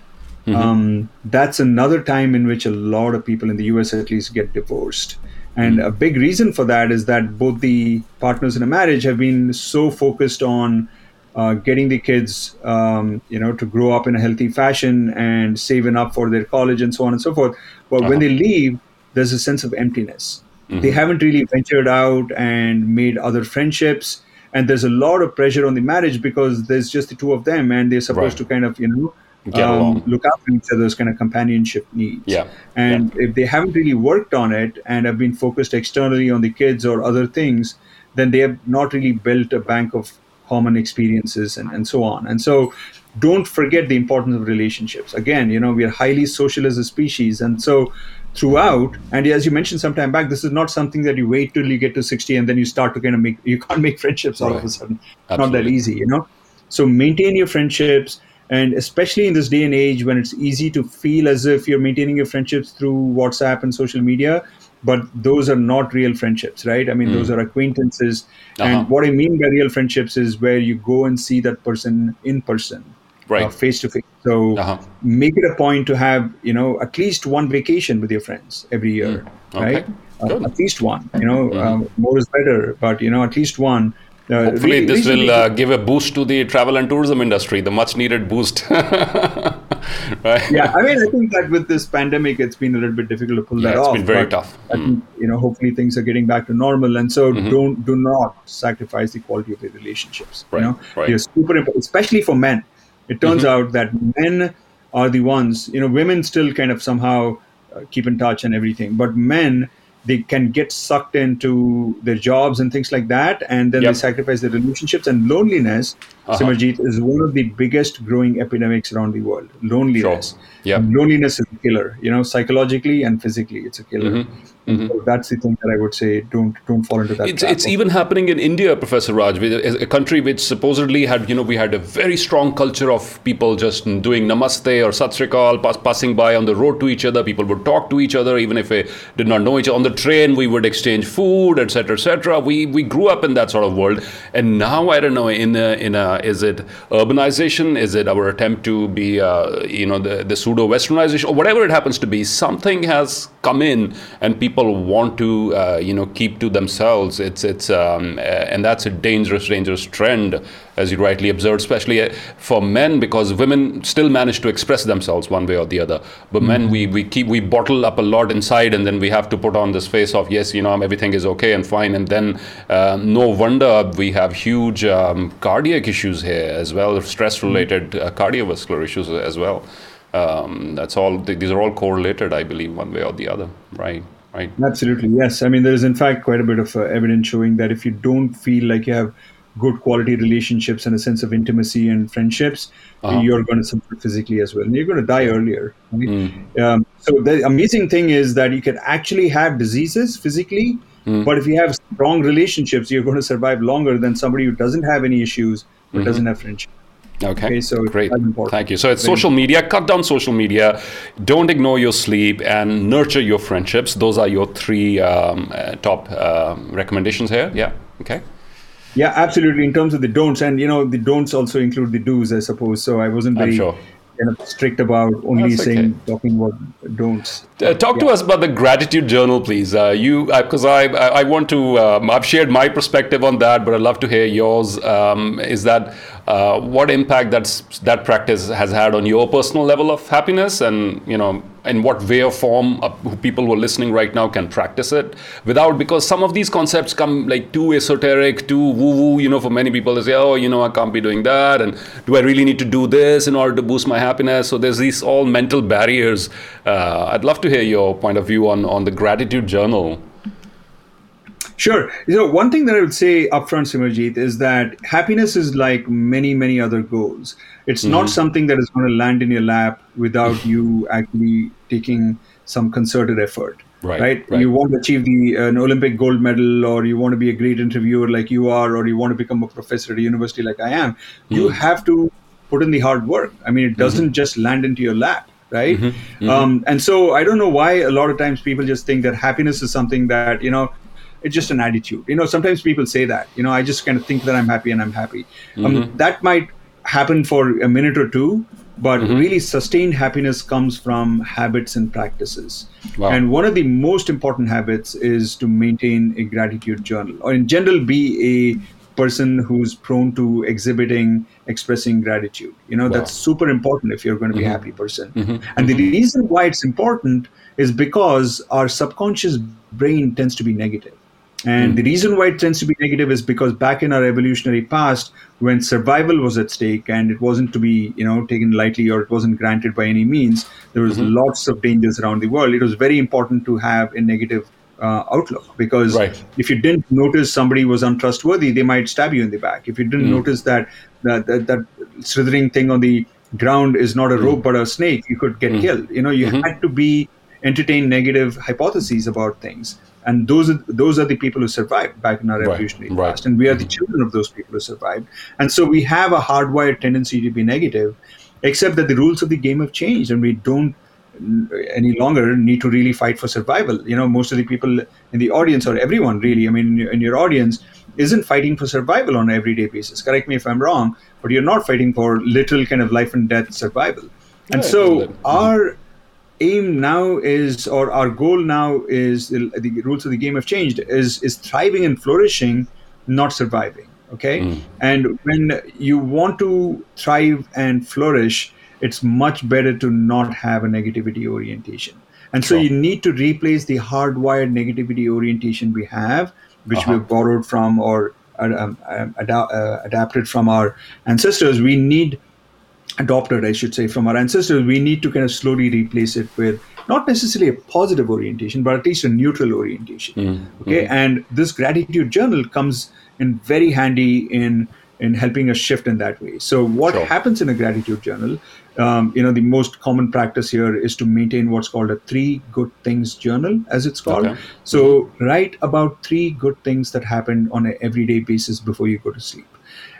Speaker 2: mm-hmm. um, that's another time in which a lot of people in the U.S. at least get divorced. And mm-hmm. a big reason for that is that both the partners in a marriage have been so focused on uh, getting the kids, um, you know, to grow up in a healthy fashion and saving up for their college and so on and so forth. But uh-huh. when they leave, there's a sense of emptiness. Mm-hmm. They haven't really ventured out and made other friendships. And there's a lot of pressure on the marriage because there's just the two of them and they're supposed right. to kind of, you know, um, look after each other's kind of companionship needs.
Speaker 1: Yeah.
Speaker 2: And
Speaker 1: yeah.
Speaker 2: if they haven't really worked on it and have been focused externally on the kids or other things, then they have not really built a bank of common experiences and, and so on. And so don't forget the importance of relationships. Again, you know, we are highly social as a species. And so throughout and as you mentioned some time back this is not something that you wait till you get to 60 and then you start to kind of make you can't make friendships all right. of a sudden Absolutely. not that easy you know so maintain your friendships and especially in this day and age when it's easy to feel as if you're maintaining your friendships through whatsapp and social media but those are not real friendships right i mean mm. those are acquaintances uh-huh. and what i mean by real friendships is where you go and see that person in person
Speaker 1: right
Speaker 2: face to face so uh-huh. make it a point to have you know at least one vacation with your friends every year mm. okay. right uh, at least one you know um, more is better but you know at least one
Speaker 1: uh, Hopefully, this will uh, give a boost to the travel and tourism industry, the much needed boost.
Speaker 2: right? Yeah, I mean, I think that with this pandemic, it's been a little bit difficult to pull
Speaker 1: yeah,
Speaker 2: that
Speaker 1: it's
Speaker 2: off.
Speaker 1: It's been very tough.
Speaker 2: I mm. think, you know, hopefully things are getting back to normal. And so mm-hmm. don't do not sacrifice the quality of your relationships.
Speaker 1: Right,
Speaker 2: you know,
Speaker 1: right.
Speaker 2: You're super important, especially for men. It turns mm-hmm. out that men are the ones, you know, women still kind of somehow uh, keep in touch and everything, but men they can get sucked into their jobs and things like that, and then yep. they sacrifice their relationships. And loneliness, uh-huh. Simarjeet, is one of the biggest growing epidemics around the world. Loneliness.
Speaker 1: Sure. Yep.
Speaker 2: Loneliness is a killer, you know, psychologically and physically, it's a killer. Mm-hmm. Mm-hmm. So that's the thing that I would say. Don't don't fall into that.
Speaker 1: It's, it's even happening in India, Professor Raj, a country which supposedly had you know we had a very strong culture of people just doing namaste or sat pass, passing by on the road to each other. People would talk to each other even if they did not know each other. On the train, we would exchange food, etc., etc. We we grew up in that sort of world, and now I don't know in a, in a is it urbanization? Is it our attempt to be uh, you know the the pseudo westernization or whatever it happens to be? Something has come in and people want to uh, you know keep to themselves. It's it's um, and that's a dangerous dangerous trend, as you rightly observed, especially uh, for men because women still manage to express themselves one way or the other. But mm-hmm. men, we we keep we bottle up a lot inside, and then we have to put on this face of yes, you know everything is okay and fine, and then uh, no wonder we have huge um, cardiac issues here as well, stress related uh, cardiovascular issues as well. Um, that's all. These are all correlated, I believe, one way or the other, right? right?
Speaker 2: Absolutely, yes. I mean, there is in fact quite a bit of uh, evidence showing that if you don't feel like you have good quality relationships and a sense of intimacy and friendships, uh-huh. you're going to suffer physically as well, and you're going to die earlier. Right? Mm. Um, so the amazing thing is that you can actually have diseases physically, mm. but if you have strong relationships, you're going to survive longer than somebody who doesn't have any issues but mm-hmm. doesn't have friendship.
Speaker 1: Okay. okay. so great. Thank you. So it's social media. Cut down social media. Don't ignore your sleep and nurture your friendships. Those are your three um, uh, top uh, recommendations here. Yeah. Okay.
Speaker 2: Yeah, absolutely. In terms of the don'ts, and you know, the don'ts also include the do's, I suppose. So I wasn't very
Speaker 1: sure
Speaker 2: kind of strict about only That's saying okay. talking about don'ts.
Speaker 1: Uh, talk yeah. to us about the gratitude journal, please. Uh, you because I, I, I want to um, I've shared my perspective on that, but I'd love to hear yours. Um, is that uh, what impact that's that practice has had on your personal level of happiness, and you know in what way or form uh, people who are listening right now can practice it without because some of these concepts come like too esoteric too woo woo you know for many people they say oh you know i can't be doing that and do i really need to do this in order to boost my happiness? So there's these all mental barriers. Uh, i'd love to hear your point of view on on the gratitude journal
Speaker 2: Sure. You know, one thing that I would say upfront, Simarjeet, is that happiness is like many, many other goals. It's mm-hmm. not something that is going to land in your lap without you actually taking some concerted effort. Right, right, right. You want to achieve the uh, an Olympic gold medal, or you want to be a great interviewer like you are, or you want to become a professor at a university like I am. Mm. You have to put in the hard work. I mean, it doesn't mm-hmm. just land into your lap, right? Mm-hmm. Mm-hmm. Um, and so I don't know why a lot of times people just think that happiness is something that you know it's just an attitude. You know, sometimes people say that. You know, I just kind of think that I'm happy and I'm happy. Um, mm-hmm. that might happen for a minute or two, but mm-hmm. really sustained happiness comes from habits and practices. Wow. And one of the most important habits is to maintain a gratitude journal, or in general, be a person who's prone to exhibiting expressing gratitude you know wow. that's super important if you're going to be mm-hmm. a happy person mm-hmm. and the mm-hmm. reason why it's important is because our subconscious brain tends to be negative and mm. the reason why it tends to be negative is because back in our evolutionary past, when survival was at stake and it wasn't to be, you know, taken lightly or it wasn't granted by any means, there was mm-hmm. lots of dangers around the world. It was very important to have a negative uh, outlook because right. if you didn't notice somebody was untrustworthy, they might stab you in the back. If you didn't mm. notice that that, that that slithering thing on the ground is not a mm. rope but a snake, you could get mm. killed. You know, you mm-hmm. had to be entertain negative hypotheses about things and those are those are the people who survived back in our revolutionary right, past, and we are the mm-hmm. children of those people who survived. And so we have a hardwired tendency to be negative, except that the rules of the game have changed, and we don't any longer need to really fight for survival. You know, most of the people in the audience, or everyone really, I mean, in your audience, isn't fighting for survival on an everyday basis. Correct me if I'm wrong, but you're not fighting for literal kind of life and death survival. And so our aim now is, or our goal now is, the, the, rules of the game have changed, is is thriving and flourishing, not surviving. Okay, mm. and when you want to thrive and flourish, it's much better to not have a negativity orientation. And so sure. you need to replace the hardwired negativity orientation we have, which uh-huh. we've borrowed from or uh, um, um, ad- uh, adapted from our ancestors. We need adopted, I should say, from our ancestors, we need to kind of slowly replace it with not necessarily a positive orientation, but at least a neutral orientation. Mm-hmm. Okay, and this gratitude journal comes in very handy in in helping us shift in that way. So, what sure. happens in a gratitude journal? Um, you know, the most common practice here is to maintain what's called a three good things journal, as it's called. Okay. So, mm-hmm. write about three good things that happened on an everyday basis before you go to sleep.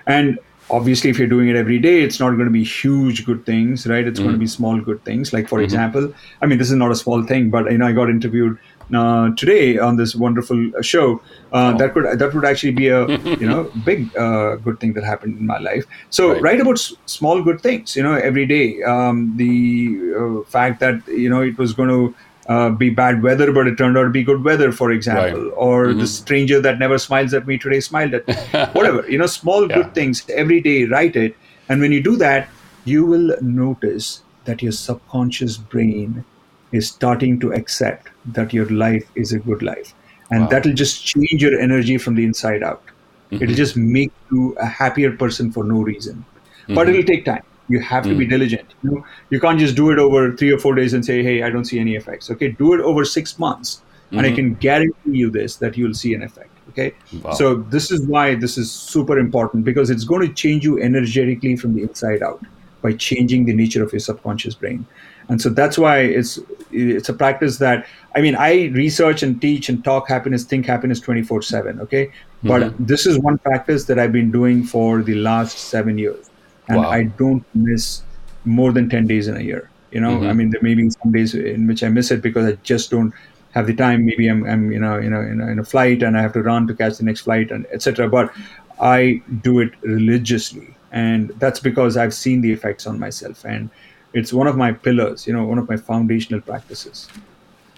Speaker 2: And obviously if you're doing it every day it's not going to be huge good things right it's mm. going to be small good things like for mm-hmm. example i mean this is not a small thing but you know i got interviewed uh, today on this wonderful uh, show uh, oh. that could that would actually be a you know big uh, good thing that happened in my life so right. write about s- small good things you know every day um, the uh, fact that you know it was going to uh, be bad weather, but it turned out to be good weather, for example. Right. Or mm-hmm. the stranger that never smiles at me today smiled at me. Whatever, you know, small yeah. good things every day, write it. And when you do that, you will notice that your subconscious brain is starting to accept that your life is a good life. And wow. that'll just change your energy from the inside out. Mm-hmm. It'll just make you a happier person for no reason. Mm-hmm. But it'll take time you have to mm. be hmm. diligent you, know? you can't just do it over three or four days and say hey i don't see any effects okay do it over six months mm-hmm. and i mm-hmm. can guarantee you this that you'll see an effect okay wow. so this is why this is super important because it's going to change you energetically from the inside out by changing the nature of your subconscious brain and so that's why it's it's a practice that i mean i research and teach and talk happiness think happiness 24 7 okay but mm-hmm. this is one practice that i've been doing for the last seven years and wow. I don't miss more than 10 days in a year. You know, mm-hmm. I mean, there may be some days in which I miss it because I just don't have the time. Maybe I'm, I'm you know, you know, in a, in a flight and I have to run to catch the next flight and etc. But I do it religiously, and that's because I've seen the effects on myself, and it's one of my pillars. You know, one of my foundational practices.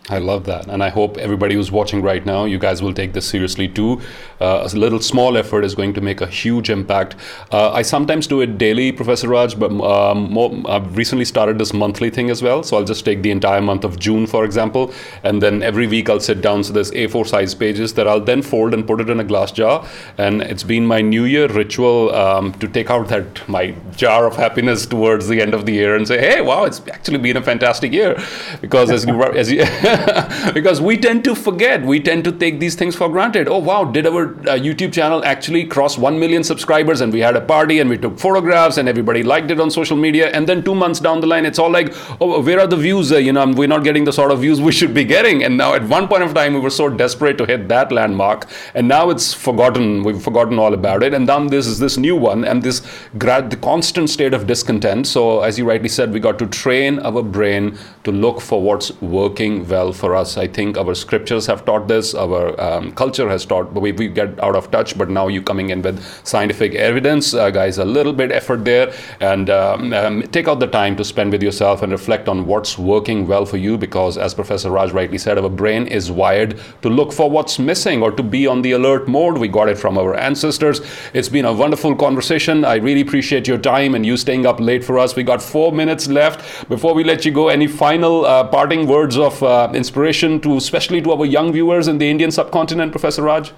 Speaker 1: I love that. And I hope everybody who's watching right now, you guys will take this seriously too. Uh, a little small effort is going to make a huge impact. Uh, I sometimes do it daily, Professor Raj, but um, more, I've recently started this monthly thing as well. So I'll just take the entire month of June, for example, and then every week I'll sit down. So there's A4 size pages that I'll then fold and put it in a glass jar. And it's been my New Year ritual um, to take out that my jar of happiness towards the end of the year and say, hey, wow, it's actually been a fantastic year. Because as you, as you because we tend to forget. We tend to take these things for granted. Oh, wow, did our uh, YouTube channel actually cross 1 million subscribers? And we had a party and we took photographs and everybody liked it on social media. And then two months down the line, it's all like, oh, where are the views? Uh, you know, we're not getting the sort of views we should be getting. And now at one point of time, we were so desperate to hit that landmark. And now it's forgotten. We've forgotten all about it. And then this is this new one and this grad, the constant state of discontent. So, as you rightly said, we got to train our brain to look for what's working well for us. I think our scriptures have taught this, our um, culture has taught, but we, we get out of touch. But now you coming in with scientific evidence, uh, guys, a little bit effort there, and um, um, take out the time to spend with yourself and reflect on what's working well for you. Because as Professor Raj rightly said, our brain is wired to look for what's missing or to be on the alert mode. We got it from our ancestors. It's been a wonderful conversation. I really appreciate your time and you staying up late for us. We got four minutes left before we let you go. Any final uh, parting words of uh, inspiration to, especially to our young viewers in the Indian subcontinent, Professor Raj?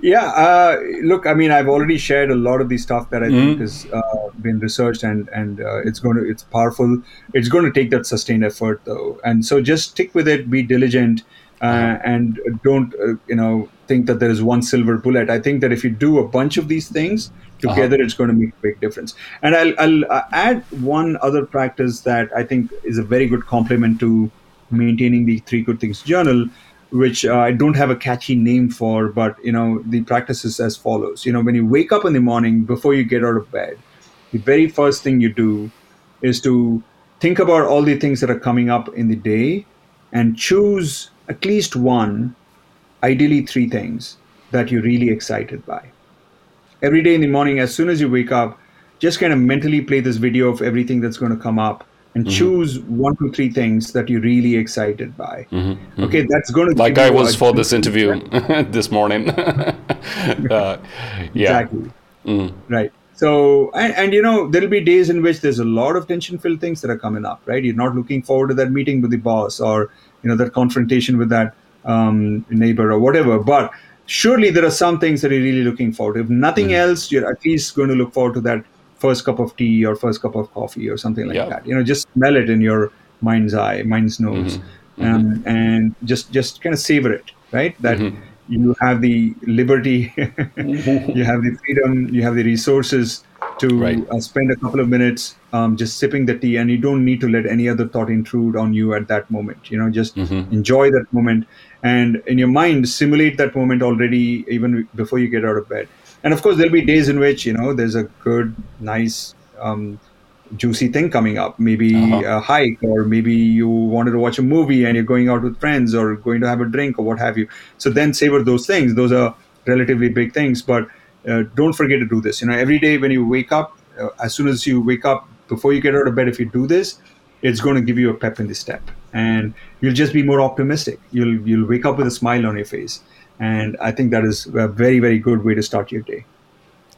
Speaker 2: Yeah, uh, look, I mean, I've already shared a lot of the stuff that I mm-hmm. think has uh, been researched, and and uh, it's going to it's powerful. It's going to take that sustained effort, though, and so just stick with it, be diligent, uh, uh-huh. and don't uh, you know think that there is one silver bullet. I think that if you do a bunch of these things together, uh-huh. it's going to make a big difference. And I'll, I'll add one other practice that I think is a very good complement to maintaining the Three Good Things Journal which uh, I don't have a catchy name for, but you know the practice is as follows. You know, when you wake up in the morning before you get out of bed, the very first thing you do is to think about all the things that are coming up in the day and choose at least one, ideally three things that you're really excited by. Every day in the morning, as soon as you wake up, just kind of mentally play this video of everything that's going to come up and mm-hmm. choose one to three things that you're really excited by. Mm-hmm. mm-hmm. Okay, that's going to
Speaker 1: like I was for this interview this morning. uh,
Speaker 2: yeah. Exactly. Mm. Right. So, and, and, you know, there'll be days in which there's a lot of tension filled things that are coming up, right? You're not looking forward to that meeting with the boss or, you know, that confrontation with that um, neighbor or whatever. But surely there are some things that you're really looking forward to. If nothing mm. else, you're at least going to look forward to that first cup of tea or first cup of coffee or something like yeah. that. You know, just smell it in your mind's eye, mind's nose, mm-hmm. Um, mm-hmm. and just just kind of savor it, right? That mm-hmm. you have the liberty, you have the freedom, you have the resources to right. uh, spend a couple of minutes um, just sipping the tea, and you don't need to let any other thought intrude on you at that moment. You know, just mm-hmm. enjoy that moment, and in your mind simulate that moment already, even before you get out of bed and of course there'll be days in which you know there's a good nice um, juicy thing coming up. Maybe uh-huh. a hike or maybe you wanted to watch a movie and you're going out with friends or going to have a drink or what have you. So then savor those things. Those are relatively big things but uh, don't forget to do this. You know every day when you wake up uh, as soon as you wake up before you get out of bed if you do this it's going to give you a pep in the step. And you'll just be more optimistic. You'll you'll wake up with a smile on your face and I think that is a very, very good way to start your day.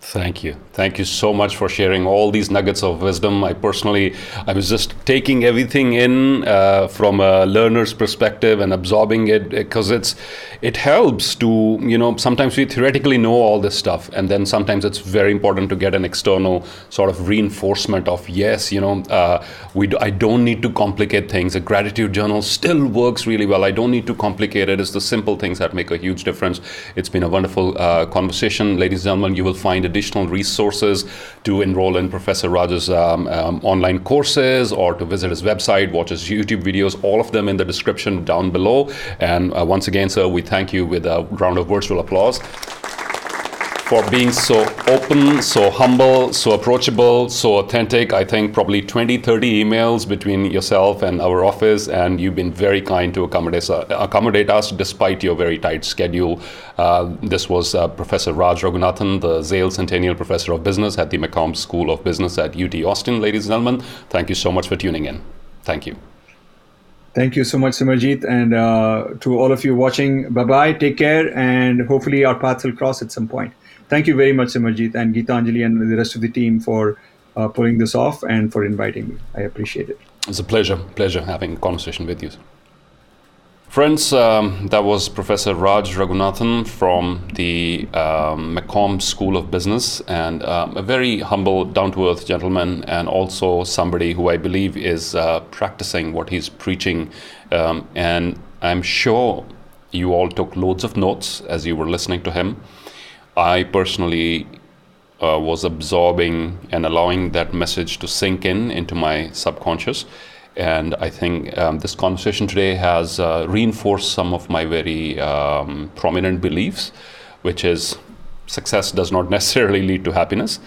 Speaker 1: Thank you. Thank you so much for sharing all these nuggets of wisdom. I personally, I was just taking everything in uh, from a learner's perspective and absorbing it because it's, it helps to, you know, sometimes we theoretically know all this stuff, and then sometimes it's very important to get an external sort of reinforcement of yes, you know, uh, we, do, I don't need to complicate things. A gratitude journal still works really well. I don't need to complicate it. It's the simple things that make a huge difference. It's been a wonderful uh, conversation, ladies and gentlemen. You will find additional resources to enroll in Professor Raj's um, um, online courses or to visit his website, watch his YouTube videos, all of them in the description down below. And uh, once again, sir, we thank you with a round of virtual applause for being so open, so humble, so approachable, so authentic. I think probably 20, 30 emails between yourself and our office, and you've been very kind to accommodate, uh, accommodate us despite your very tight schedule. Uh, this was uh, Professor Raj Raghunathan, the Zale Centennial Professor of Business at the McCombs School of Business at UT Austin. Ladies and gentlemen, thank you so much for tuning in. Thank you.
Speaker 2: Thank you so much, Simarjeet. And uh, to all of you watching, bye bye, take care, and hopefully our paths will cross at some point thank you very much, Simarjeet and Geetanjali and the rest of the team for uh, pulling this off and for inviting me. I appreciate it.
Speaker 1: It's a pleasure, pleasure having a conversation with you. Friends, um, that was Professor Raj Raghunathan from the um, McCombs School of Business, and um, a very humble, down to earth gentleman, and also somebody who I believe is uh, practicing what he's preaching. Um, and I'm sure you all took loads of notes as you were listening to him. I personally uh, was absorbing and allowing that message to sink in into my subconscious and I think um, this conversation today has uh, reinforced some of my very um, prominent beliefs, which is success does not necessarily lead to happiness.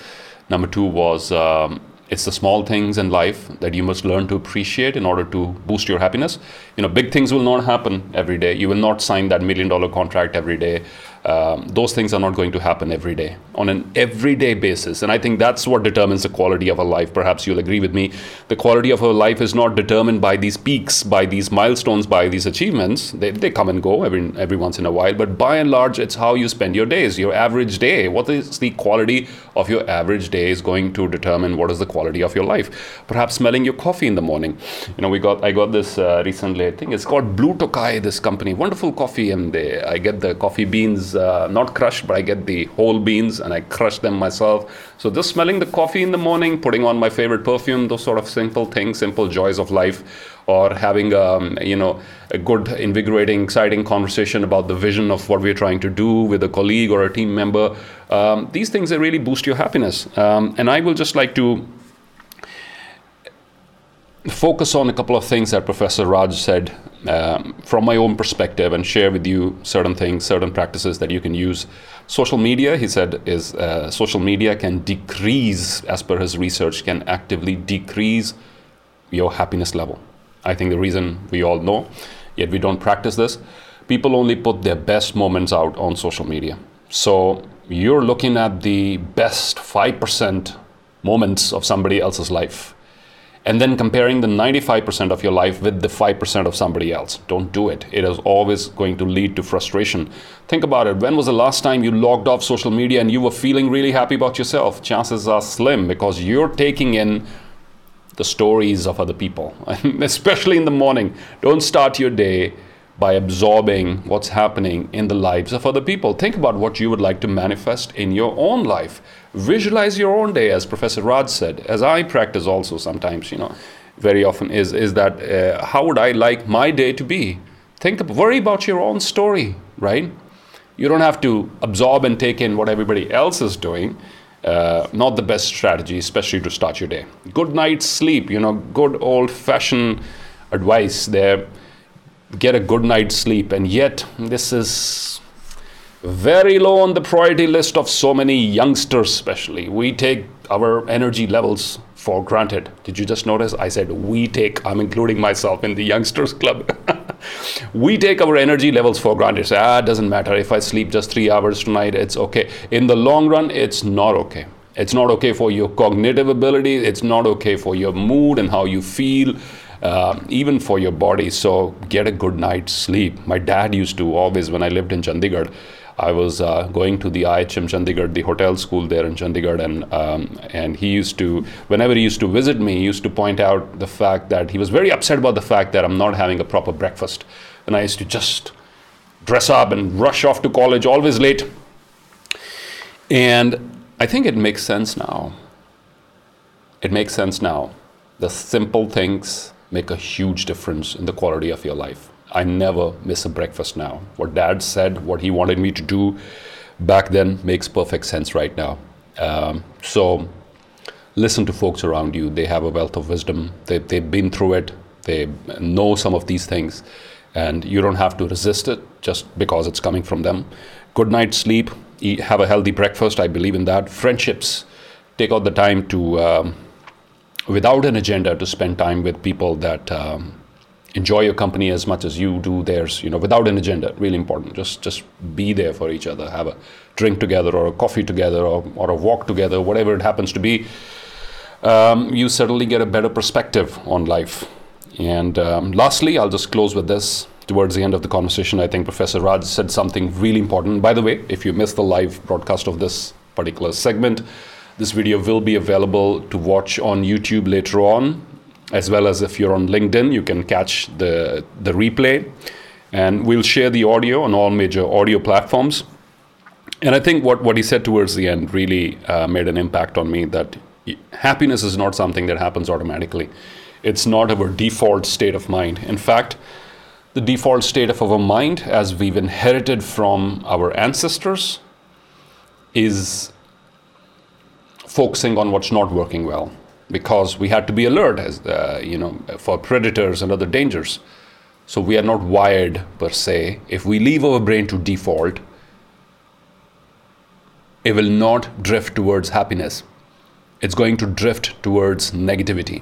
Speaker 1: Number two was um, it's the small things in life that you must learn to appreciate in order to boost your happiness. You know, big things will not happen every day. You will not sign that million dollar contract every day um, those things are not going to happen every day on an everyday basis. And i think that's what determines the quality of a life. Perhaps you'll agree with me. The quality of a life is not determined by these peaks by these milestones by these achievements. They, they come and go every, every once in a while but by and large it's how you spend your days your average day. What is the quality of your average day is going to determine what is the quality of your life. Perhaps smelling your coffee in the morning. You know we got i got this uh, recently i think it's called blue tokai this company. Wonderful coffee and they, i get the coffee beans uh, not crushed, but I get the whole beans and I crush them myself. So just smelling the coffee in the morning, putting on my favorite perfume, those sort of simple things, simple joys of life, or having um, you know a good, invigorating, exciting conversation about the vision of what we're trying to do with a colleague or a team member. Um, these things that really boost your happiness. Um, and I will just like to focus on a couple of things that Professor Raj said um, from my own perspective and share with you certain things, certain practices that you can use. Social media, he said, is uh, social media can decrease, as per his research, can actively decrease your happiness level. I think the reason we all know, yet we don't practice this, people only put their best moments out on social media. So you're looking at the best 5% moments of somebody else's life and then comparing the 95% of your life with the 5% of somebody else. Don't do it. It is always going to lead to frustration. Think about it. When was the last time you logged off social media and you were feeling really happy about yourself? Chances are slim because you're taking in the stories of other people, especially in the morning. Don't start your day by absorbing what's happening in the lives of other people. Think about what you would like to manifest in your own life. Visualize your own day, as Professor Raj said, as I practice also sometimes, you know, very often, is, is that uh, how would I like my day to be? Think, worry about your own story, right? You don't have to absorb and take in what everybody else is doing. Uh, not the best strategy, especially to start your day. Good night's sleep, you know, good old fashioned advice there get a good night's sleep. And yet, this is very low on the priority list of so many youngsters, especially. We take our energy levels for granted. Did you just notice? I said we take, I'm including myself in the youngsters club. we take our energy levels for granted. Say, ah, it doesn't matter. If I sleep just three hours tonight, it's okay. In the long run, it's not okay. It's not okay for your cognitive ability. It's not okay for your mood and how you feel uh, even for your body. So get a good night's sleep. My dad used to always, when I lived in Chandigarh, I was uh, going to the IHM Chandigarh, the hotel school there in Chandigarh, and um, and he used to, whenever he used to visit me, he used to point out the fact that he was very upset about the fact that I'm not having a proper breakfast, and I used to just dress up and rush off to college, always late. And I think it makes sense now. It makes sense now. The simple things make a huge difference in the quality of your life. I never miss a breakfast now. What dad said, what he wanted me to do back then makes perfect sense right now. Um, so listen to folks around you. They have a wealth of wisdom, they, they've been through it, they know some of these things, and you don't have to resist it just because it's coming from them. Good night's sleep, eat, have a healthy breakfast. I believe in that. Friendships, take out the time to. Um, without an agenda to spend time with people that um, enjoy your company as much as you do theirs you know without an agenda really important. Just just be there for each other have a drink together or a coffee together or, or a walk together whatever it happens to be. Um, you certainly get a better perspective on life. And um, lastly i'll just close with this. Towards the end of the conversation i think professor raj said something really important. By the way if you missed the live broadcast of this particular segment this video will be available to watch on YouTube later on, as well as if you're on LinkedIn, you can catch the, the replay. And we'll share the audio on all major audio platforms. And I think what, what he said towards the end really uh, made an impact on me that happiness is not something that happens automatically. It's not our default state of mind. In fact, the default state of our mind, as we've inherited from our ancestors, is focusing on what's not working well because we had to be alert as uh, you know for predators and other dangers. So we are not wired per se. If we leave our brain to default it will not drift towards happiness. It's going to drift towards negativity.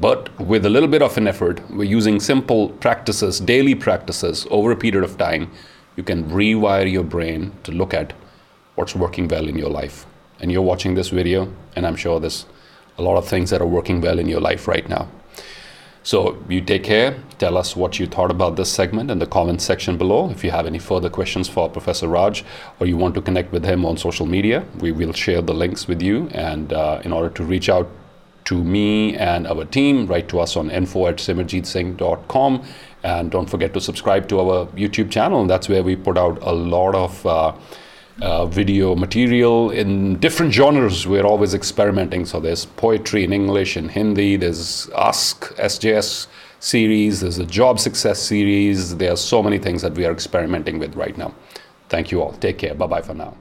Speaker 1: But with a little bit of an effort we're using simple practices daily practices over a period of time you can rewire your brain to look at what's working well in your life and you're watching this video and i'm sure there's a lot of things that are working well in your life right now so you take care. Tell us what you thought about this segment in the comment section below. If you have any further questions for Professor Raj or you want to connect with him on social media, we will share the links with you. And uh, in order to reach out to me and our team, write to us on info at simarjeetsingh.com. And don't forget to subscribe to our YouTube channel. That's where we put out a lot of uh, uh, video material in different genres. We're always experimenting. So there's poetry in English and Hindi. There's Ask SJS series. There's a Job Success series. There are so many things that we are experimenting with right now. Thank you all. Take care. Bye bye for now.